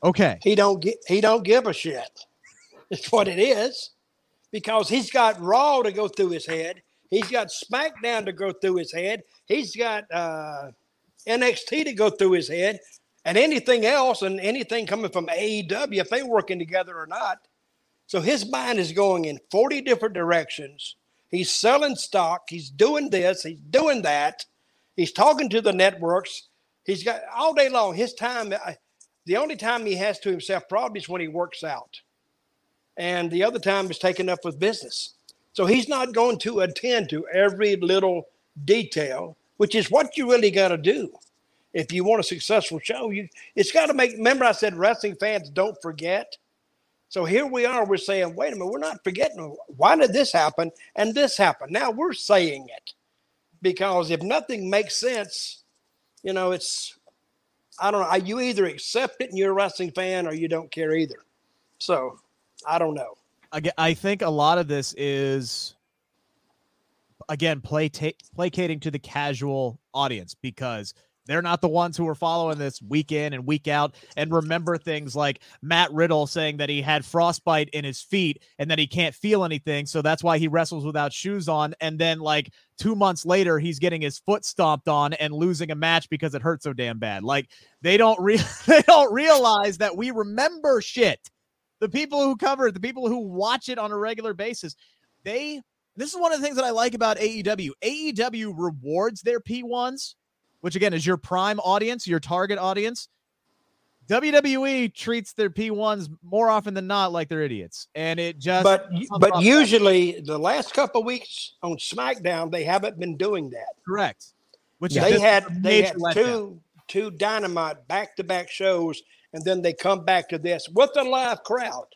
Okay. He don't get. He don't give a shit. It's what it is because he's got Raw to go through his head. He's got SmackDown to go through his head. He's got uh, NXT to go through his head, and anything else, and anything coming from AEW, if they're working together or not. So his mind is going in 40 different directions. He's selling stock. He's doing this. He's doing that. He's talking to the networks. He's got all day long. His time, uh, the only time he has to himself probably is when he works out and the other time is taken up with business. So he's not going to attend to every little detail, which is what you really got to do. If you want a successful show, you it's got to make. Remember, I said wrestling fans don't forget. So here we are. We're saying, wait a minute, we're not forgetting. Why did this happen and this happen? Now we're saying it because if nothing makes sense, you know, it's I don't know. You either accept it and you're a wrestling fan, or you don't care either. So I don't know. I think a lot of this is again play ta- placating to the casual audience because they're not the ones who are following this week in and week out and remember things like Matt Riddle saying that he had frostbite in his feet and that he can't feel anything. So that's why he wrestles without shoes on. And then, like, two months later, he's getting his foot stomped on and losing a match because it hurt so damn bad. Like, they don't, re- they don't realize that we remember shit the people who cover it, the people who watch it on a regular basis, they this is one of the things that I like about AEW. AEW rewards their P1s which again is your prime audience, your target audience, WWE treats their P1s more often than not like they're idiots. And it just But but usually the last couple of weeks on SmackDown, they haven't been doing that. correct. Which they is had they had letdown. two two dynamite back to back shows, and then they come back to this with a live crowd,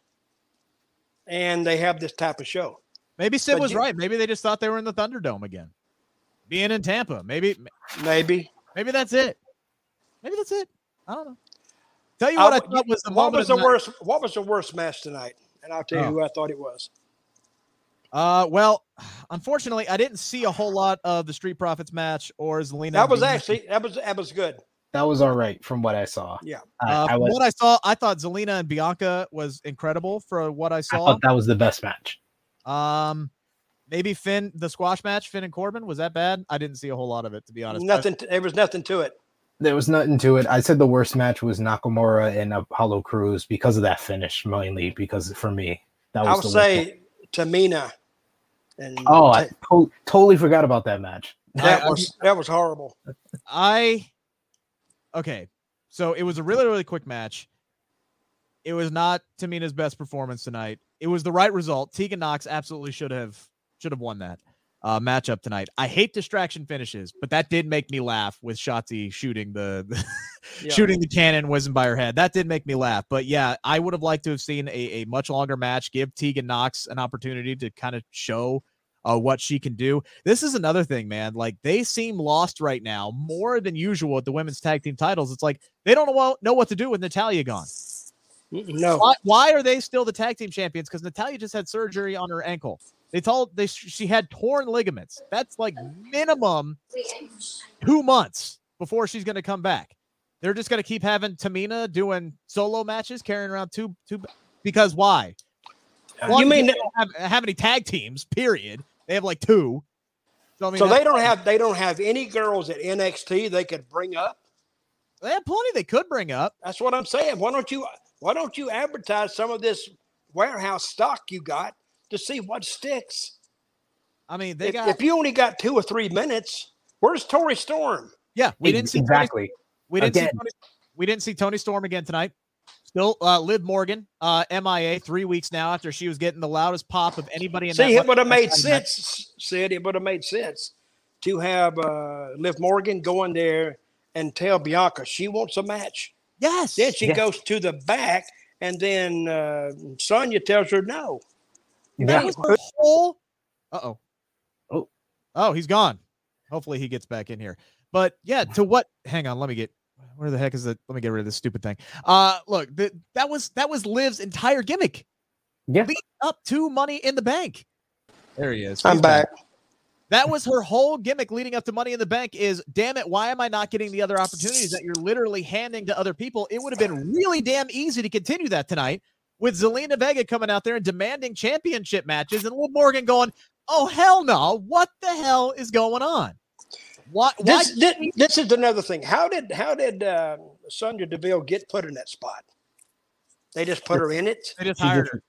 and they have this type of show. Maybe Sid but was you- right. Maybe they just thought they were in the Thunderdome again. Being in Tampa. Maybe Maybe maybe that's it. Maybe that's it. I don't know. Tell you I what I, w- thought was the what was the worst? What was the worst match tonight? And I'll tell you Oh. who I thought it was. Uh, well, unfortunately, I didn't see a whole lot of the Street Profits match or Zelina. That was actually that was that was good. That was all right from what I saw. Yeah. Uh, I from was, what I saw, I thought Zelina and Bianca was incredible for what I I saw. thought that was the best match. Um, maybe Finn, the squash match, Finn and Corbin, was that bad? I didn't see a whole lot of it, to be honest. Nothing. To, there was nothing to it. There was nothing to it. I said the worst match was Nakamura and Apollo Crews because of that finish, mainly because for me that was I'll the worst say. Tamina. And Oh, I to- totally forgot about that match. that I- I- was that was horrible. I okay. So it was a really, really quick match. It was not Tamina's best performance tonight. It was the right result. Tegan Nox absolutely should have should have won that uh, matchup tonight. I hate distraction finishes, but that did make me laugh with Shotzi shooting the, the Yeah. shooting the cannon whizzing by her head. That did make me laugh. But yeah, I would have liked to have seen a, a much longer match. Give Tegan Nox an opportunity to kind of show uh, what she can do. This is another thing, man. Like they seem lost right now more than usual at the women's tag team titles. It's like they don't know what, know what to do with Natalia gone. No. Why, why are they still the tag team champions? Because Natalia just had surgery on her ankle. They told they she had torn ligaments. That's like minimum two months before she's going to come back. They're just going to keep having Tamina doing solo matches, carrying around two two. Because why? One, You may don't have, have any tag teams? Period. They have like two. So I mean, so they don't have they don't have any girls at NXT they could bring up. they have plenty they could bring up. That's what I'm saying. Why don't you why don't you advertise some of this warehouse stock you got to see what sticks? I mean, they If, got if you only got two or three minutes, where's Toni Storm? yeah. We didn't see Toni exactly. We didn't see Toni, we didn't see Toni Storm again tonight. Still, uh, Liv Morgan, uh, MIA, three weeks now after she was getting the loudest pop of anybody in the. See, that. it would have made sense. Said it would have made sense to have uh, Liv Morgan go in there and tell Bianca she wants a match. Yes. Then she Yeah. goes to the back, and then uh, Sonya tells her no. That was her whole. Uh oh. Oh. Oh, he's gone. Hopefully he gets back in here. But yeah, to what? Hang on. Let me get. Where the heck is it? Let me get rid of this stupid thing. Uh, look, th- that was that was Liv's entire gimmick. Yeah. Lead up to Money in the Bank. There he is. I'm He's back. That was her whole gimmick leading up to Money in the Bank is damn it, why am I not getting the other opportunities that you're literally handing to other people? It would have been really damn easy to continue that tonight with Zelina Vega coming out there and demanding championship matches and Liv Morgan going, Oh hell no, what the hell is going on? What why This, this, this is another thing. How did how did uh, Sonya Deville get put in that spot? They just put her in it. they just hired her.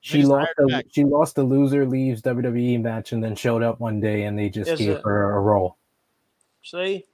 She just lost hired her the she lost the loser leaves WWE match and then showed up one day and they just Is gave it- her a role. See,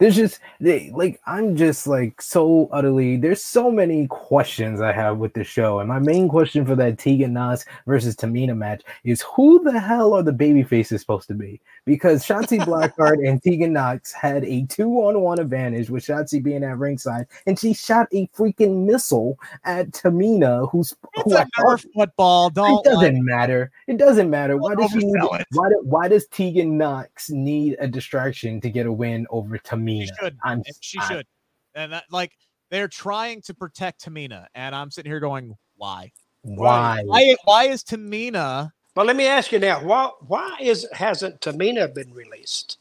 There's just they like I'm just like so utterly there's so many questions I have with the show. And my main question for that Tegan Nox versus Tamina match is who the hell are the baby faces supposed to be? Because Shotzi Blackheart and Tegan Nox had a two-on-one advantage with Shotzi being at ringside, and she shot a freaking missile at Tamina, who's It's who I a Nerf football. Don't it doesn't like- matter. It doesn't matter. Why does she need, why, why does Tegan Nox need a distraction to get a win over Tamina? She should. I'm she I- should. And that like they're trying to protect Tamina. And I'm sitting here going, why? why? Why why is Tamina but let me ask you now: why why is hasn't Tamina been released?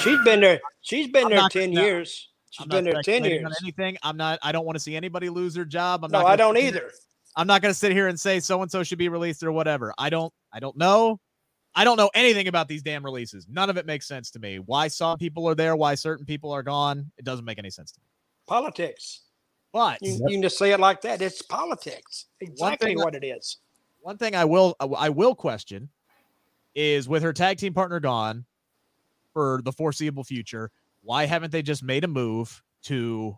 She's been there. She's been I'm there ten gonna- years. She's I'm been there ten years. on anything. I'm not. I don't want to see anybody lose their job. I'm No, not. I don't sit here- either. I'm not going to sit here and say so and so should be released or whatever. I don't. I don't know. I don't know anything about these damn releases. None of it makes sense to me. Why some people are there, why certain people are gone. It doesn't make any sense to me. Politics. But You, you can just say it like that. It's politics. Exactly what it is. one thing I will I will question is with her tag team partner gone, for the foreseeable future. Why haven't they just made a move to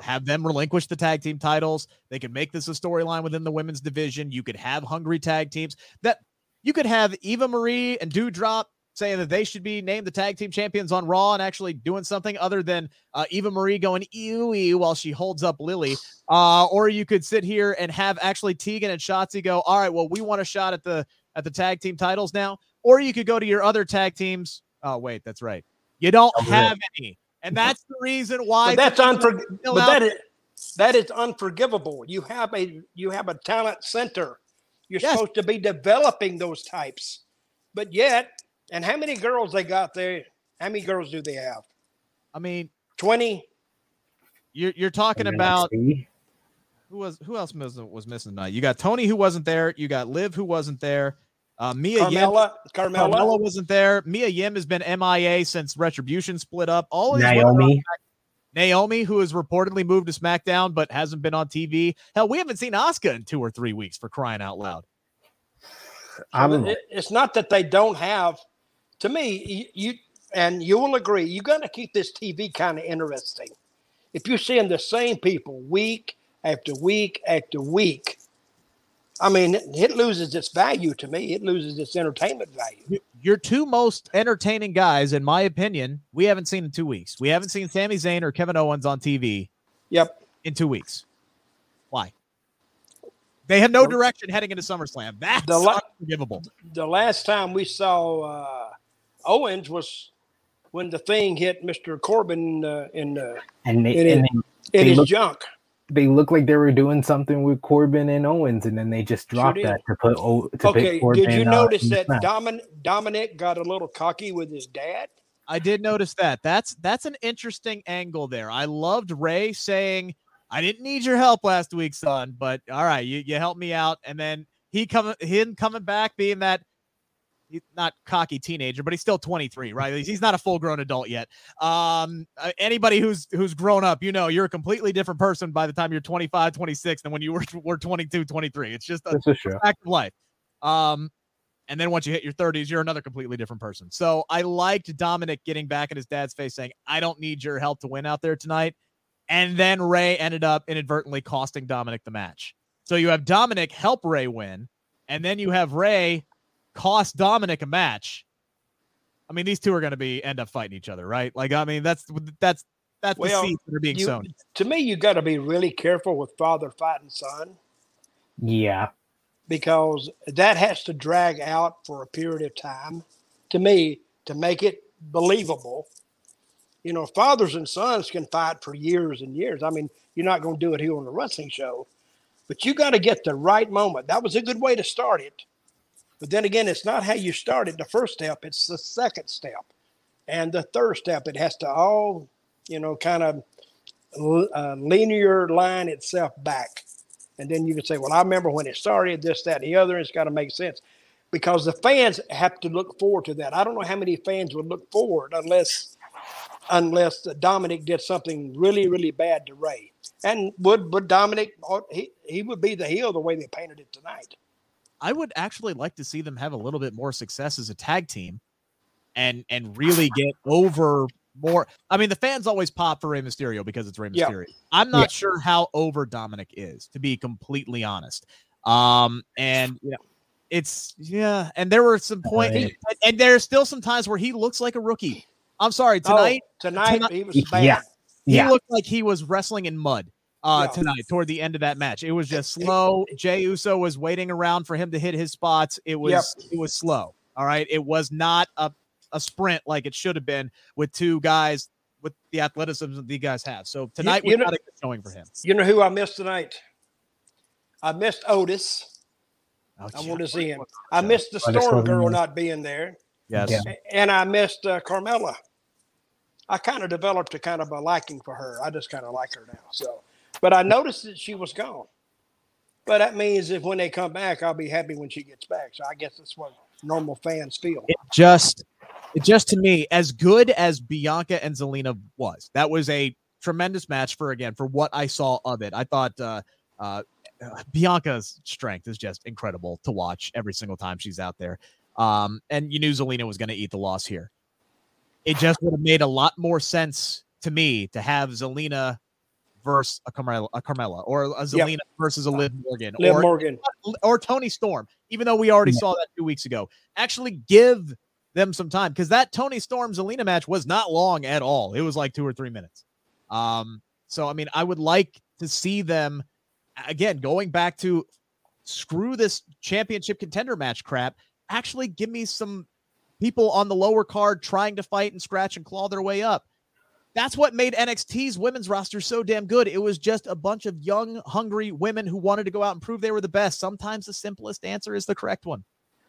have them relinquish the tag team titles? They could make this a storyline within the women's division. You could have hungry tag teams that you could have Eva Marie and Doudrop saying that they should be named the tag team champions on Raw and actually doing something other than uh, Eva Marie going ew while she holds up Lily. Uh, or you could sit here and have actually Tegan and Shotzi go, all right, well, we want a shot at the at the tag team titles now. Or you could go to your other tag teams. Oh, wait, that's right. You don't have any. And that's the reason why but that's unforgivable. That is that is unforgivable. You have a you have a talent center. You're yes. supposed to be developing those types. But yet and how many girls they got there? How many girls do they have? I mean, 20. You're you're talking about who was who else was, was missing tonight? You got Toni who wasn't there. You got Liv who wasn't there. Uh, Mia Carmella, Yim, Carmella. Carmella wasn't there. Mia Yim has been MIA since Retribution split up. All of Naomi. Naomi, who has reportedly moved to SmackDown but hasn't been on TV. Hell, we haven't seen Asuka in two or three weeks for crying out loud. So it's not that they don't have to me, you, and you will agree, you got to keep this TV kind of interesting. If you're seeing the same people week after week after week, I mean, it loses its value to me. It loses its entertainment value. Your two most entertaining guys, in my opinion, we haven't seen in two weeks. We haven't seen Sami Zayn or Kevin Owens on TV. Yep. In two weeks. Why? They have no direction heading into SummerSlam. That's the la- unforgivable. The last time we saw uh, Owens was when the thing hit Mr. Corbin uh, in uh, and they, in, and they, in his look, junk. They looked like they were doing something with Corbin and Owens, and then they just dropped sure that to put. To okay, Corbin, did you uh, notice that Domin- Dominik got a little cocky with his dad? I did notice that. That's that's an interesting angle there. I loved Rey saying, "I didn't need your help last week, son, but all right, you you helped me out." And then he coming him coming back being that he's not cocky teenager, but he's still 23, right? He's not a full grown adult yet. Um, uh, anybody who's who's grown up, you know, you're a completely different person by the time you're 25, 26 than when you were were 22, 23. It's just a, fact of life. Um, and then once you hit your 30s, you're another completely different person. So I liked Dominik getting back in his dad's face saying, I don't need your help to win out there tonight. And then Rey ended up inadvertently costing Dominik the match. So you have Dominik help Rey win, and then you have Rey cost Dominik a match, I mean, these two are going to be end up fighting each other, right? Like, I mean, that's that's that's well, the seeds that are being you, sown. To me, you got to be really careful with father fighting son. Yeah, because that has to drag out for a period of time. To me, to make it believable, you know, fathers and sons can fight for years and years. I mean, you're not going to do it here on a wrestling show, but you got to get the right moment. That was a good way to start it but then again, it's not how you started the first step, it's the second step. And the third step, it has to all, you know, kind of uh, linear line itself back. And then you can say, well, I remember when it started, this, that, and the other. It's got to make sense because the fans have to look forward to that. I don't know how many fans would look forward unless unless Dominik did something really, really bad to Rey. And would would Dominik he, he would be the heel the way they painted it tonight. I would actually like to see them have a little bit more success as a tag team and and really get over more. I mean, the fans always pop for Rey Mysterio because it's Rey Mysterio. Yeah. I'm not yeah. sure how over Dominik is, to be completely honest. Um, and you know, it's yeah, and there were some points, and, and there's still some times where he looks like a rookie. I'm sorry, tonight, oh, tonight, tonight he was bad. Yeah. He yeah. looked like he was wrestling in mud uh, yeah. tonight toward the end of that match. It was just slow. Jey Uso was waiting around for him to hit his spots. It was yep. it was slow. All right. It was not a, a sprint like it should have been with two guys with the athleticism that these guys have. So tonight you, you was know, not a good showing for him. You know who I missed tonight? I missed Otis. Oh, I want to see him. I missed the Storm Girl not being there. Yes. Yeah. And I missed uh, Carmella. I kind of developed a kind of a liking for her. I just kind of like her now. So but I noticed that she was gone. But that means if when they come back, I'll be happy when she gets back. So I guess that's what normal fans feel. It just, it just to me, as good as Bianca and Zelina was, that was a tremendous match for again for what I saw of it. I thought uh, uh, Bianca's strength is just incredible to watch every single time she's out there. Um, and you knew Zelina was going to eat the loss here. it just would have made a lot more sense to me to have Zelina versus a Carmella, a Carmella or a Zelina yep. versus a Liv Morgan, Liv or, Morgan, or Toni Storm. Even though we already yeah. saw that two weeks ago, actually give them some time because that Toni Storm Zelina match was not long at all. It was like two or three minutes. Um, so I mean, I would like to see them again going back to screw this championship contender match crap. Actually, give me some people on the lower card trying to fight and scratch and claw their way up. That's what made NXT's women's roster so damn good. It was just a bunch of young, hungry women who wanted to go out and prove they were the best. Sometimes the simplest answer is the correct one.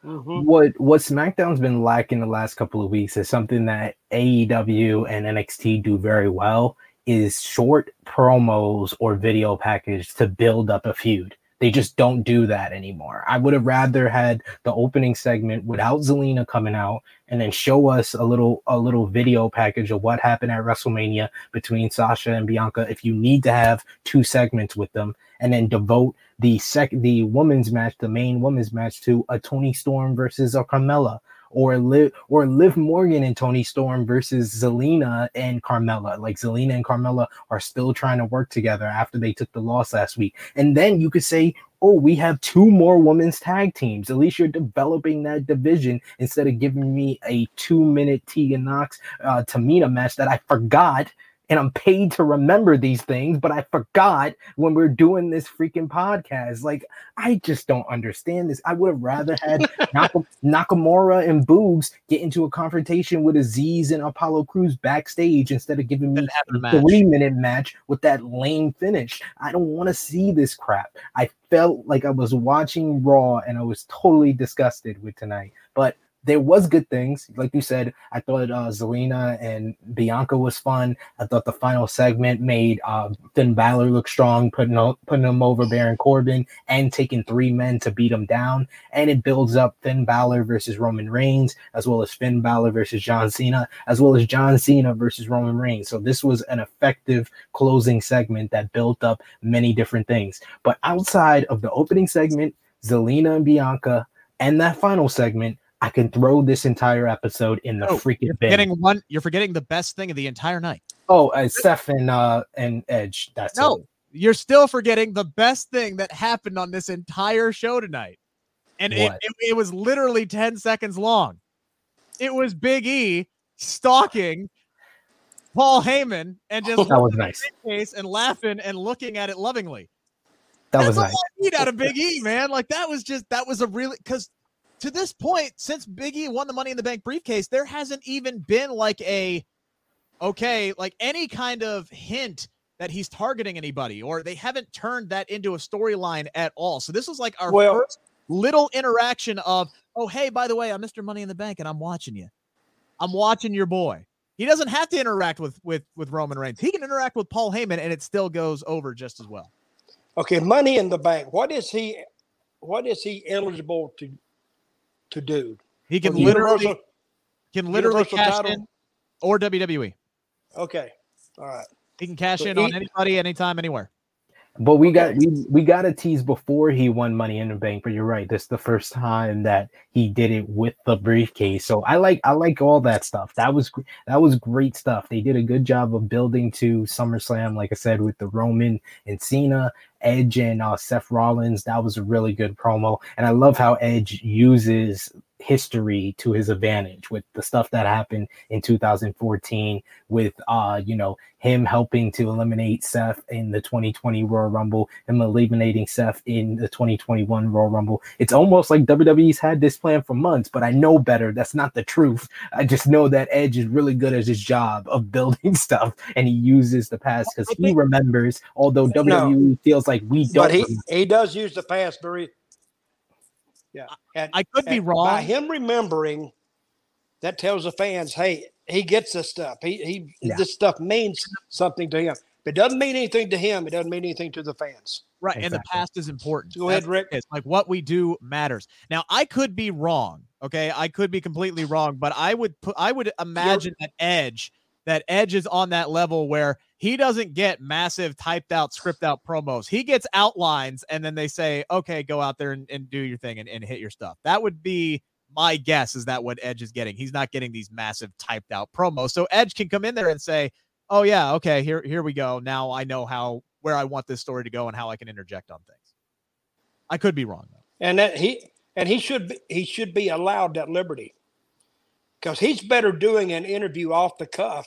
Mm-hmm. What what SmackDown's been lacking the last couple of weeks is something that AEW and NXT do very well is short promos or video package to build up a feud. They just don't do that anymore. I would have rather had the opening segment without Zelina coming out and then show us a little a little video package of what happened at WrestleMania between Sasha and Bianca if you need to have two segments with them and then devote the sec the women's match, the main women's match to a Toni Storm versus a Carmella or Liv or Liv Morgan and Toni Storm versus Zelina and Carmella. Like Zelina and Carmella are still trying to work together after they took the loss last week. And then you could say, oh, we have two more women's tag teams. At least you're developing that division instead of giving me a two minute Tegan Nox uh, Tamina match that I forgot and I'm paid to remember these things, but I forgot when we're doing this freaking podcast. Like, I just don't understand this. I would have rather had Nakamura and Boogs get into a confrontation with Azeez and Apollo Crews backstage instead of giving me a three minute match with that lame finish. I don't want to see this crap. I felt like I was watching Raw and I was totally disgusted with tonight. But there was good things. Like you said, I thought uh, Zelina and Bianca was fun. I thought the final segment made uh, Finn Balor look strong, putting putting him over Baron Corbin and taking three men to beat him down. And it builds up Finn Balor versus Roman Reigns, as well as Finn Balor versus John Cena, as well as John Cena versus Roman Reigns. So this was an effective closing segment that built up many different things. But outside of the opening segment, Zelina and Bianca, and that final segment, I can throw this entire episode in the oh, freaking you're bin. Forgetting one, you're forgetting the best thing of the entire night. Oh, uh, Seth and uh and Edge. That's no. It. You're still forgetting the best thing that happened on this entire show tonight, and it, it, it was literally ten seconds long. It was Big E stalking Paul Heyman and just that was nice face and laughing and looking at it lovingly. That That's was nice. Need out of Big E, man. Like that was just that was a really because to this point, since Biggie won the Money in the Bank briefcase, there hasn't even been like a okay, like any kind of hint that he's targeting anybody, or they haven't turned that into a storyline at all. So this was like our well, first little interaction of, oh hey, by the way, I'm Mr. Money in the Bank and I'm watching you. I'm watching your boy. He doesn't have to interact with with with Roman Reigns. He can interact with Paul Heyman, and it still goes over just as well. Okay, Money in the Bank. What is he? What is he eligible to to do. He can literally Universal, can literally Universal cash title? in or WWE. Okay. All right. He can cash so in he, on anybody, anytime, anywhere. But we got we we got a tease before he won Money in the Bank. But you're right, this is the first time that he did it with the briefcase. So I like I like all that stuff. That was that was great stuff. They did a good job of building to SummerSlam, like I said, with the Roman and Cena, Edge and uh, Seth Rollins. That was a really good promo, and I love how Edge uses history to his advantage with the stuff that happened in 2014 with uh you know him helping to eliminate Seth in the 2020 Royal Rumble him eliminating Seth in the 2021 Royal Rumble. It's almost like WWE's had this plan for months but I know better. That's not the truth. I just know that Edge is really good at his job of building stuff and he uses the past because he remembers although WWE no, feels like we don't but he, he does use the past very yeah, and, I could be wrong. By him remembering, that tells the fans, hey, he gets this stuff. He he yeah. this stuff means something to him. If it doesn't mean anything to him, it doesn't mean anything to the fans. Right, exactly. and the past is important. Go ahead, Rick. It's like what we do matters. Now, I could be wrong. Okay, I could be completely wrong, but I would put I would imagine You're, that Edge that Edge is on that level where he doesn't get massive typed out, script out promos. He gets outlines and then they say, okay, go out there and, and do your thing and, and hit your stuff. That would be my guess is that what Edge is getting. He's not getting these massive typed out promos. So Edge can come in there and say, "Oh yeah, okay, here here we go. Now I know how where I want this story to go and how I can interject on things." I could be wrong though. And that he and he should be, he should be allowed that liberty because he's better doing an interview off the cuff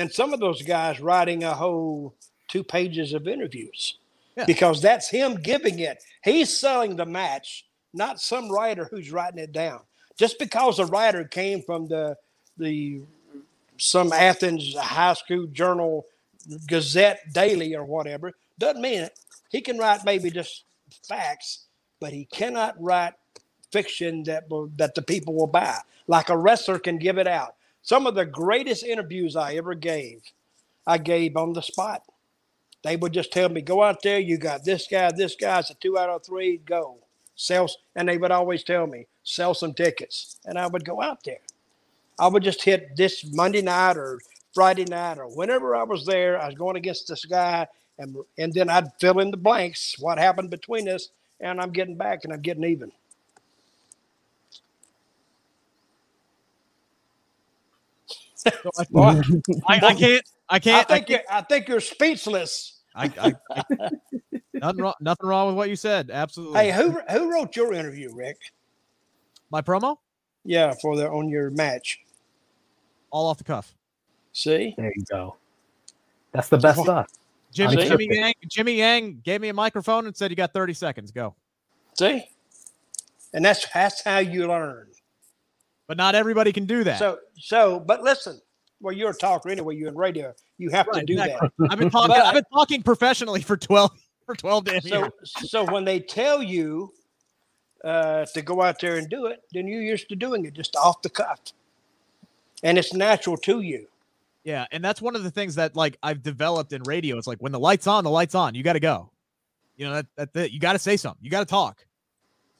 than some of those guys writing a whole two pages of interviews yeah. because that's him giving it. He's selling the match, not some writer who's writing it down. Just because a writer came from the the some Athens high school journal Gazette Daily or whatever doesn't mean it. He can write maybe just facts, but he cannot write fiction that will, that the people will buy. Like a wrestler can give it out. Some of the greatest interviews I ever gave, I gave on the spot. They would just tell me, "Go out there. You got this guy, this guy's a two out of three. Go sell." And they would always tell me, "Sell some tickets," and I would go out there. I would just hit this Monday night or Friday night or whenever I was there. I was going against this guy, and and then I'd fill in the blanks. What happened between us? And I'm getting back, and I'm getting even. I, I, can't. I can't. I think I you're. I think you're speechless. I, I, nothing wrong. Nothing wrong with what you said. Absolutely. Hey, who who wrote your interview, Rick? My promo? Yeah, for the on your match. All off the cuff. See, there you go. That's the best stuff. Jimmy, Jimmy Yang, Jimmy Yang gave me a microphone and said, "You got 30 seconds. Go." See, and that's that's how you learn. But not everybody can do that. So, so, but listen, well, you're a talker anyway. You're in radio. You have right, to do exactly. that. I've been talking. But, I've been talking professionally for twelve for twelve days. So, so when they tell you uh, to go out there and do it, then you're used to doing it just off the cuff, and it's natural to you. Yeah, and that's one of the things that like I've developed in radio. It's like when the lights on, the lights on. You got to go. You know that that's it. You got to say something. You got to talk.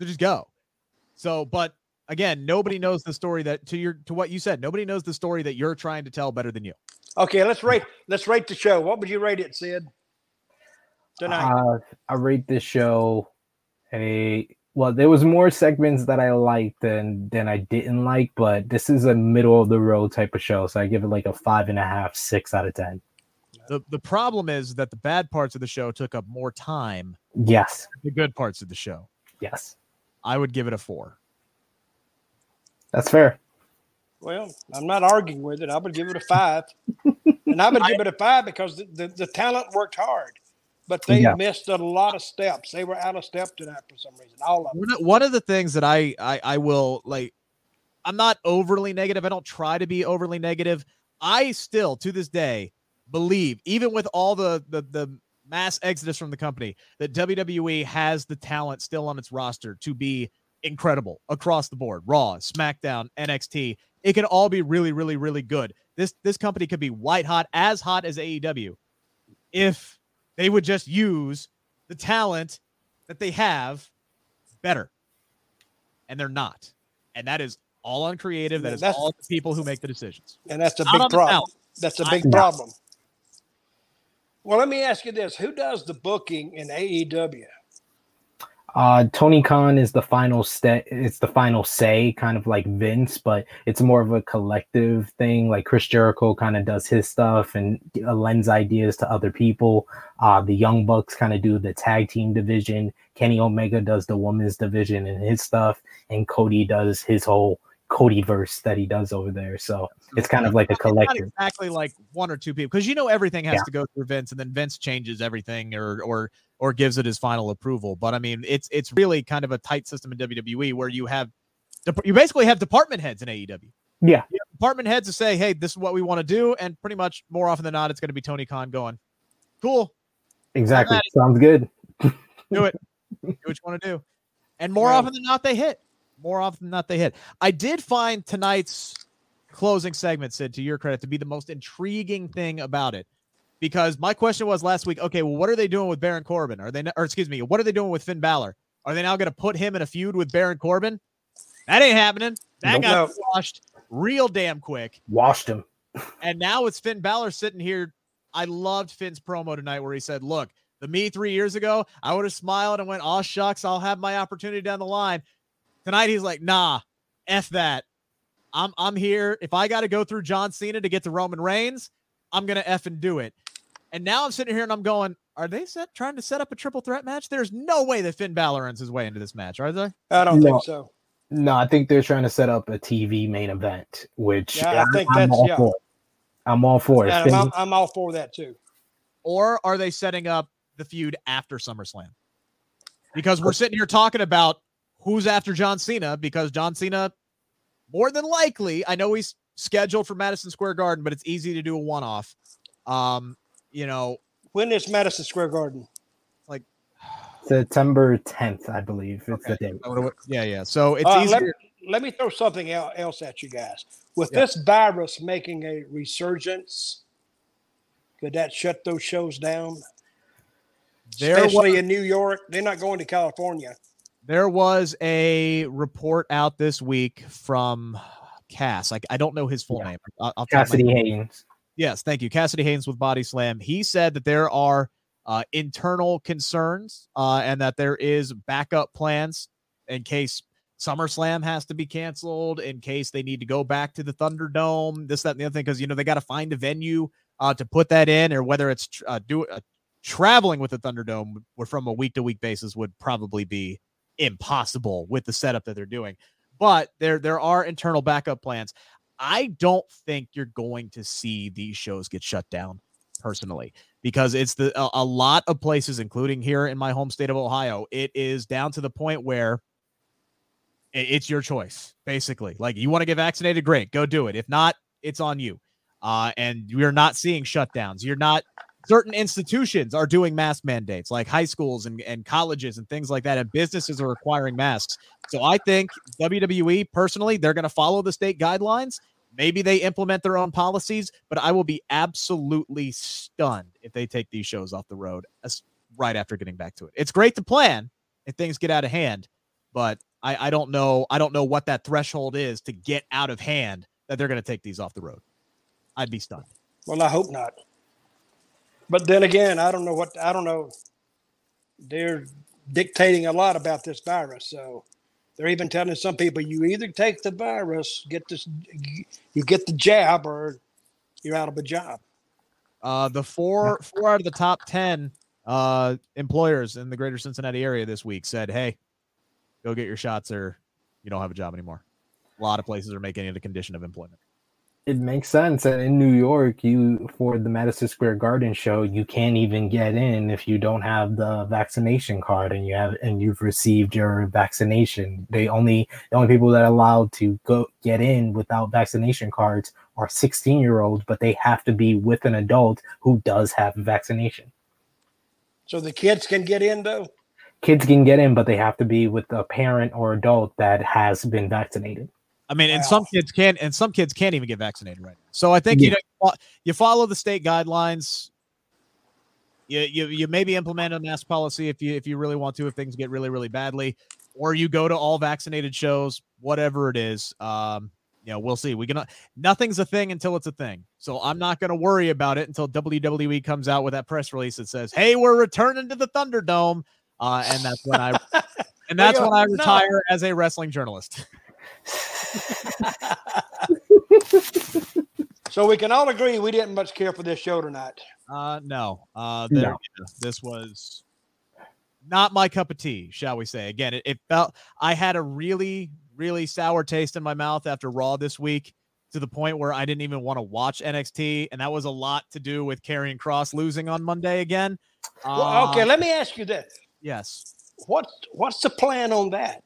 So just go. So, but again, nobody knows the story that to your to what you said. Nobody knows the story that you're trying to tell better than you. Okay, let's rate let's rate the show. What would you rate it, Sid? Tonight. Uh, I rate this show a well, there was more segments that I liked than than I didn't like, but this is a middle of the road type of show, so I give it like a five and a half, six out of ten. The the problem is that the bad parts of the show took up more time. Yes. The good parts of the show. Yes. I would give it a four. That's fair. Well, I'm not arguing with it. I would give it a five. and I would give it a five because the, the, the talent worked hard, but they yeah. missed a lot of steps. They were out of step tonight for some reason. All of them. One of the things that I, I, I will like, I'm not overly negative. I don't try to be overly negative. I still, to this day, believe, even with all the, the, the mass exodus from the company, that WWE has the talent still on its roster to be incredible across the board. Raw, SmackDown, NXT. It can all be really, really, really good. This this company could be white hot, as hot as AEW, if they would just use the talent that they have better. And they're not. And that is all on creative. That is that's, all the people who make the decisions. And that's a big problem. That's a big I, problem. Well, let me ask you this: Who does the booking in AEW? Uh, Tony Khan is the final step. It's the final say, kind of like Vince, but it's more of a collective thing. Like Chris Jericho kind of does his stuff and lends ideas to other people. Uh, the Young Bucks kind of do the tag team division. Kenny Omega does the women's division and his stuff, and Cody does his whole Cody verse that he does over there. So it's kind of like a collective. exactly like one or two people because you know everything has yeah. to go through Vince, and then Vince changes everything or or or gives it his final approval. But I mean, it's it's really kind of a tight system in WWE where you have you basically have department heads in AEW. Yeah, department heads to say, "Hey, this is what we want to do," and pretty much more often than not, it's going to be Tony Khan going, "Cool, exactly, sounds good, do it, do what you want to do," and more often than not, they hit. More often than not, they hit. I did find tonight's closing segment, Sid, to your credit, to be the most intriguing thing about it because my question was last week, okay, well, what are they doing with Baron Corbin? Are they, or excuse me, what are they doing with Finn Balor? Are they now going to put him in a feud with Baron Corbin? That ain't happening. That nope. got washed real damn quick. Washed him. and now it's Finn Balor sitting here. I loved Finn's promo tonight where he said, look, the me three years ago, I would have smiled and went, oh, shucks, I'll have my opportunity down the line. Tonight, he's like, nah. F that. I'm I'm here. If I got to go through John Cena to get to Roman Reigns, I'm gonna F and do it. And now I'm sitting here and I'm going, are they set trying to set up a triple threat match? There's no way that Finn Balor ends his way into this match, are they? I don't No. think so. No, I think they're trying to set up a TV main event, which Yeah, I think I'm that's- all yeah. for. I'm all for it. And Finn- I'm, I'm all for that too. Or are they setting up the feud after SummerSlam? Because we're sitting here talking about who's after John Cena because John Cena, more than likely, I know he's scheduled for Madison Square Garden, but it's easy to do a one off. Um, you know, When is Madison Square Garden? Like September 10th, I believe. It's the date. yeah, yeah. So it's Uh, let, easier. let me throw something else at you guys. With Yeah. this virus making a resurgence, could that shut those shows down? There Especially was, in New York. They're not going to California. there was a report out this week from Cass. Like I don't know his full Yeah. name. I'll, I'll tell my- Cassidy Haynes. Yes, thank you. Cassidy Haynes with Body Slam. He said that there are uh, internal concerns uh, and that there is backup plans in case SummerSlam has to be canceled, in case they need to go back to the Thunderdome, this, that, and the other thing, because you know they got to find a venue uh, to put that in, or whether it's tr- uh, do uh, traveling with the Thunderdome from a week to week basis would probably be impossible with the setup that they're doing. But there there are internal backup plans. I don't think you're going to see these shows get shut down personally because it's the a, a lot of places including here in my home state of Ohio it is down to the point where it's your choice basically. Like you want to get vaccinated great go do it. If not it's on you uh and you're not seeing shutdowns. You're not certain institutions are doing mask mandates like high schools and, and colleges and things like that and businesses are requiring masks. So i think wwe personally they're going to follow the state guidelines maybe they implement their own policies but i will be absolutely stunned if they take these shows off the road as, right after getting back to it it's great to plan if things get out of hand but I, I don't know i don't know what that threshold is to get out of hand that they're going to take these off the road i'd be stunned Well, I hope not. But then again, I don't know what I don't know. They're dictating a lot about this virus, so they're even telling some people you either take the virus, get this, you get the jab, or you're out of a job. Uh, the four four out of the top ten uh, employers in the greater Cincinnati area this week said, "Hey, go get your shots, or you don't have a job anymore." A lot of places are making it a condition of employment. It makes sense. And in New York, you for the Madison Square Garden show, you can't even get in if you don't have the vaccination card and you have and you've received your vaccination. They only the only people that are allowed to go get in without vaccination cards are 16 year olds, but they have to be with an adult who does have a vaccination. So the kids can get in though. Kids can get in, but they have to be with a parent or adult that has been vaccinated. I mean, and some kids can't, and some kids can't even get vaccinated right now. So I think you know you follow the state guidelines. You, you you maybe implement a mask policy if you if you really want to if things get really really badly, or you go to all vaccinated shows, whatever it is. Um, you know, we'll see. We can nothing's a thing until it's a thing. So I'm not going to worry about it until WWE comes out with that press release that says, "Hey, we're returning to the Thunderdome," uh, and that's when I and that's when I "No." retire as a wrestling journalist. So we can all agree we didn't much care for this show tonight. Uh, no. Uh, there, No. this was not my cup of tea, shall we say? Again, it, it felt I had a really, really sour taste in my mouth after Raw this week, to the point where I didn't even want to watch NXT, and that was a lot to do with Karrion Kross losing on Monday again. Well, okay, Uh, let me ask you this: yes. what what's the plan on that?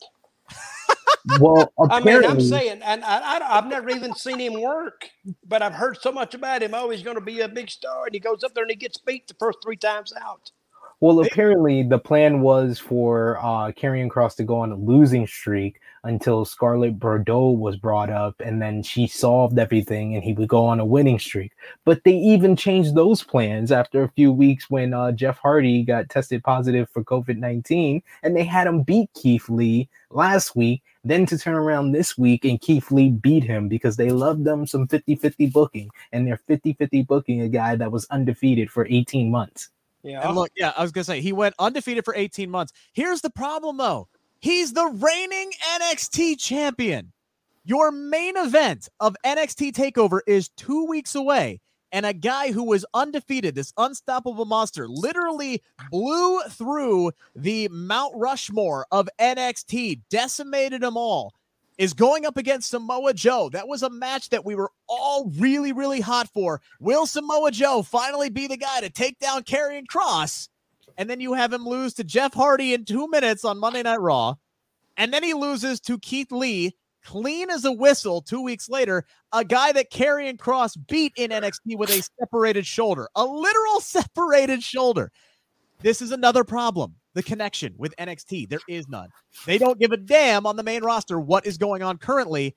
Well, I mean, I'm saying, and I, I, I've never even seen him work, but I've heard so much about him. Oh, he's going to be a big star, and he goes up there and he gets beat the first three times out. Well, apparently the plan was for uh Karrion Kross to go on a losing streak until Scarlett Bordeaux was brought up, and then she solved everything, and he would go on a winning streak. But they even changed those plans after a few weeks when uh, Jeff Hardy got tested positive for COVID nineteen, and they had him beat Keith Lee last week. Then to turn around this week and Keith Lee beat him because they loved them some 50-50 booking, and they're 50-50 booking a guy that was undefeated for 18 months. Yeah, And look, yeah, I was gonna say he went undefeated for 18 months. Here's the problem though. He's the reigning NXT champion. Your main event of NXT TakeOver is two weeks away. And a guy who was undefeated, this unstoppable monster, literally blew through the Mount Rushmore of NXT, decimated them all, is going up against Samoa Joe. That was a match that we were all really, really hot for. Will Samoa Joe finally be the guy to take down Karrion Kross? And then you have him lose to Jeff Hardy in two minutes on Monday Night Raw. And then he loses to Keith Lee clean as a whistle two weeks later. A guy that Karrion Kross beat in NXT with a separated shoulder, a literal separated shoulder. This is another problem. The connection with NXT. There is none. They don't give a damn on the main roster what is going on currently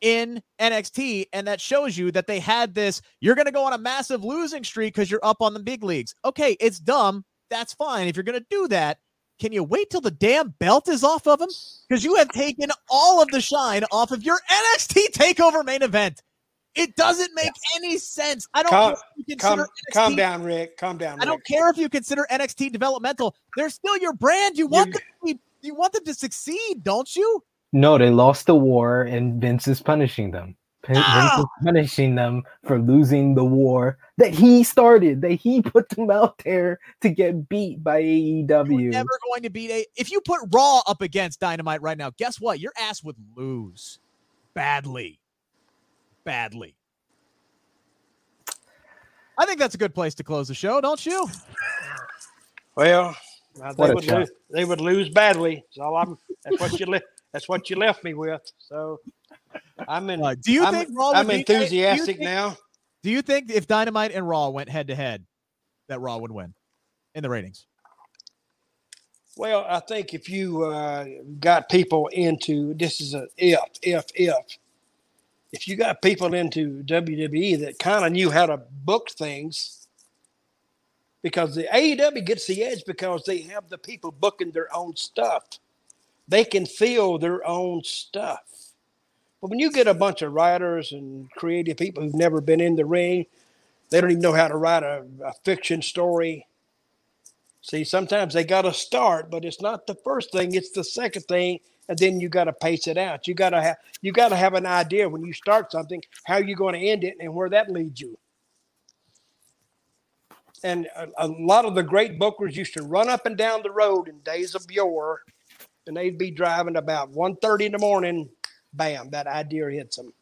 in NXT. And that shows you that they had this. You're going to go on a massive losing streak because you're up on the big leagues. Okay, it's dumb. That's fine. If you're going to do that, can you wait till the damn belt is off of him? Because you have taken all of the shine off of your NXT takeover main event. It doesn't make any sense. I don't Calm, care if you calm, consider calm NXT down, Rick. Calm down. I don't care if you consider NXT developmental. They're still your brand. You want them to be, you want them to succeed, don't you? No, they lost the war, and Vince is punishing them. Vince Ah! is punishing them for losing the war that he started, that he put them out there to get beat by E You're AEW. never going to beat a. If you put Raw up against Dynamite right now, guess what? Your ass would lose badly, badly. I think that's a good place to close the show, don't you? Well, they would lose. They would lose badly. That's all I'm. That's what you left. That's what you left me with. So, I'm in. Uh, do you I'm, think Raw? I'm beat- do enthusiastic think- now. Do you think if Dynamite and Raw went head to head, that Raw would win in the ratings? Well, I think if you uh, got people into this is a if if if if you got people into WWE that kind of knew how to book things, because the AEW gets the edge because they have the people booking their own stuff. They can feel their own stuff. But when you get a bunch of writers and creative people who've never been in the ring, they don't even know how to write a, a fiction story. See, sometimes they got to start, but it's not the first thing; it's the second thing, and then you got to pace it out. You got to have you got to have an idea when you start something how you're going to end it and where that leads you. And a, a lot of the great bookers used to run up and down the road in days of yore, and they'd be driving about 1.30 in the morning. Bam, that idea hits them,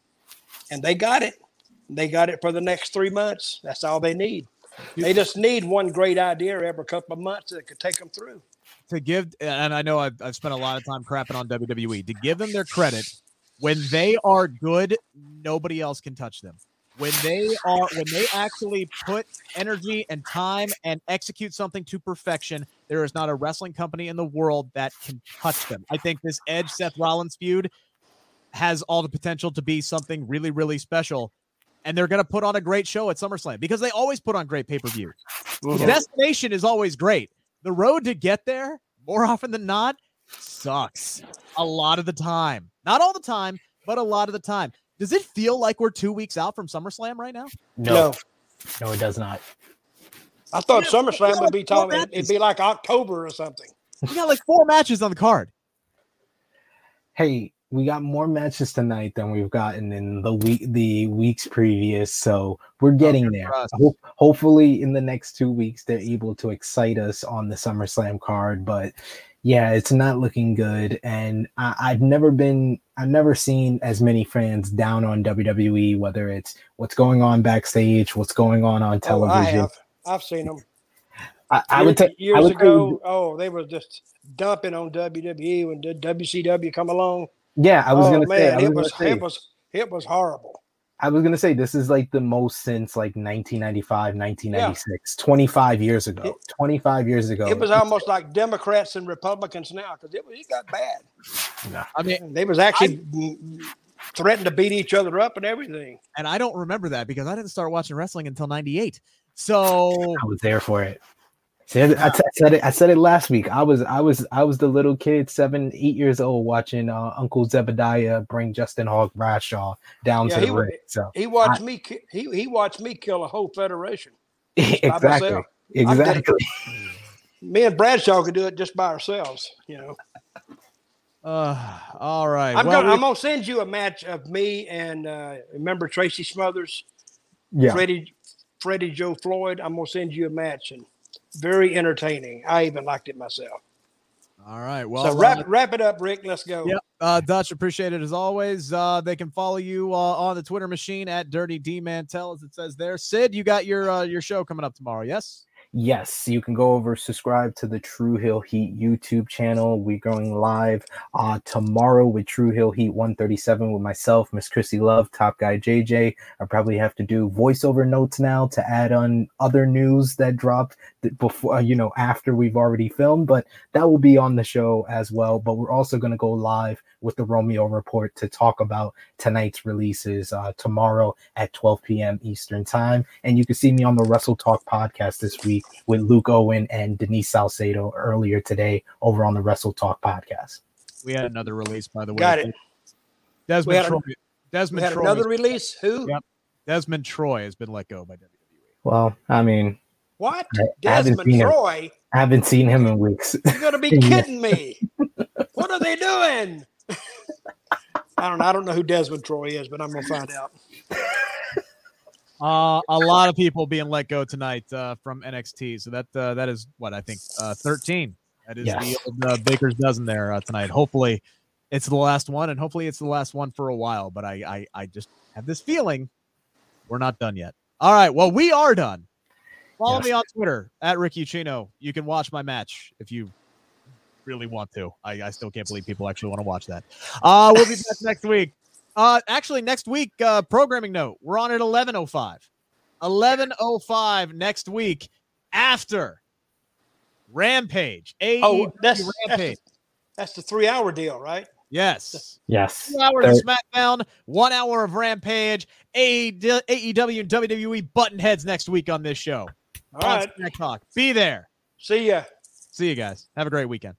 and they got it. They got it for the next three months. That's all they need. They just need one great idea every couple of months that could take them through. to give, and I know I've, I've spent a lot of time crapping on WWE, to give them their credit, when they are good, nobody else can touch them. When they are, when they actually put energy and time and execute something to perfection, there is not a wrestling company in the world that can touch them. I think this Edge Seth Rollins feud has all the potential to be something really, really special. And they're going to put on a great show at SummerSlam because they always put on great pay per view. Mm-hmm. The destination is always great. The road to get there, more often than not, sucks a lot of the time. Not all the time, but a lot of the time. Does it feel like we're two weeks out from SummerSlam right now? No, No, no, it does not. I thought Yeah, SummerSlam would be four talking. matches. It'd be like October or something. We got like four matches on the card. Hey, we got more matches tonight than we've gotten in the week the weeks previous, so we're getting there. Ho- hopefully, in the next two weeks, they're able to excite us on the SummerSlam card. But yeah, it's not looking good, and I, I've never been, I've never seen as many fans down on WWE. Whether it's what's going on backstage, what's going on on Oh, I television. have. I've seen them. I, I would take years would ago. Oh, they were just dumping on WWE when the WCW come along. Yeah, I was oh gonna man, say, I was, it gonna was say it was it was horrible. I was gonna say this is like the most since like 1995, 1996, 25 years ago. It- 25 years ago. It was almost like Democrats and Republicans now because it, it got bad. I mean, They was actually mm, threatening to beat each other up and everything. and I don't remember that because I didn't start watching wrestling until 98. So I was there for it. See, I, I t- I said it. I said it last week. I was, I was, I was the little kid, seven, eight years old, watching uh, Uncle Zebekiah bring Justin Hawk Bradshaw down Yeah, to he the wa- ring. So He watched me. ki- He he watched me kill a whole federation. exactly, myself. I did it. exactly. Me and Bradshaw could do it just by ourselves. You know. Uh, all right. I'm well, gonna we- I'm gonna send you a match of me and uh, remember Tracy Smothers, Yeah. Freddie Freddie Joe Floyd. I'm gonna send you a match and very entertaining. I even liked it myself. all right. Well, so uh, wrap wrap it up, Rick. Let's go. Yep. Uh, Dutch, appreciate it as always. Uh, they can follow you uh, on the Twitter machine at Dirty D Mantell, as it says there. Sid, you got your uh, your show coming up tomorrow, yes? Yes, you can go over subscribe to the True Hill Heat YouTube channel. We're going live uh tomorrow with True Hill Heat 137 with myself, Miss Chrissy Love, Top Guy JJ. I probably have to do voiceover notes now to add on other news that dropped before you know after we've already filmed, but that will be on the show as well. But we're also going to go live with the Romeo Report to talk about tonight's releases uh, tomorrow at 12 p.m. Eastern Time. And you can see me on the WrestleTalk podcast this week with Luke Owen and Denise Salcedo earlier today over on the WrestleTalk podcast. We had another release, by the way. Got it. Desmond We had Troy. We Desmond had Troy. another was- release. Who? Yep. Desmond Troy has been let go by. WWE. Well, I mean, What? I- I haven't Desmond him. Troy? I haven't seen him in weeks. You're gonna be kidding me. what are they doing? I don't know. I don't know who Desmond Troy is, but I'm gonna find out. Uh, a lot of people being let go tonight uh, from NXT. So that uh, that is what I think uh, 13. That is Yes. the old uh, Baker's dozen there uh, tonight. Hopefully, it's the last one, and hopefully, it's the last one for a while. But I I, I just have this feeling we're not done yet. All right, well, we are done. Follow Yes. me on Twitter at Rick Ucchino. You can watch my match if you really want to. I, I still can't believe people actually want to watch that. Uh, we'll be back next week. Uh, actually, next week, uh, programming note, we're on at 11.05. 11.05 next week after Rampage. AEW Oh, that's that's Rampage. the, that's the three hour deal, right? Yes. yes. Two hours of SmackDown, one hour of Rampage, AEW and WWE button heads next week on this show. All on right. Smack Talk. Be there. See ya. See you guys. Have a great weekend.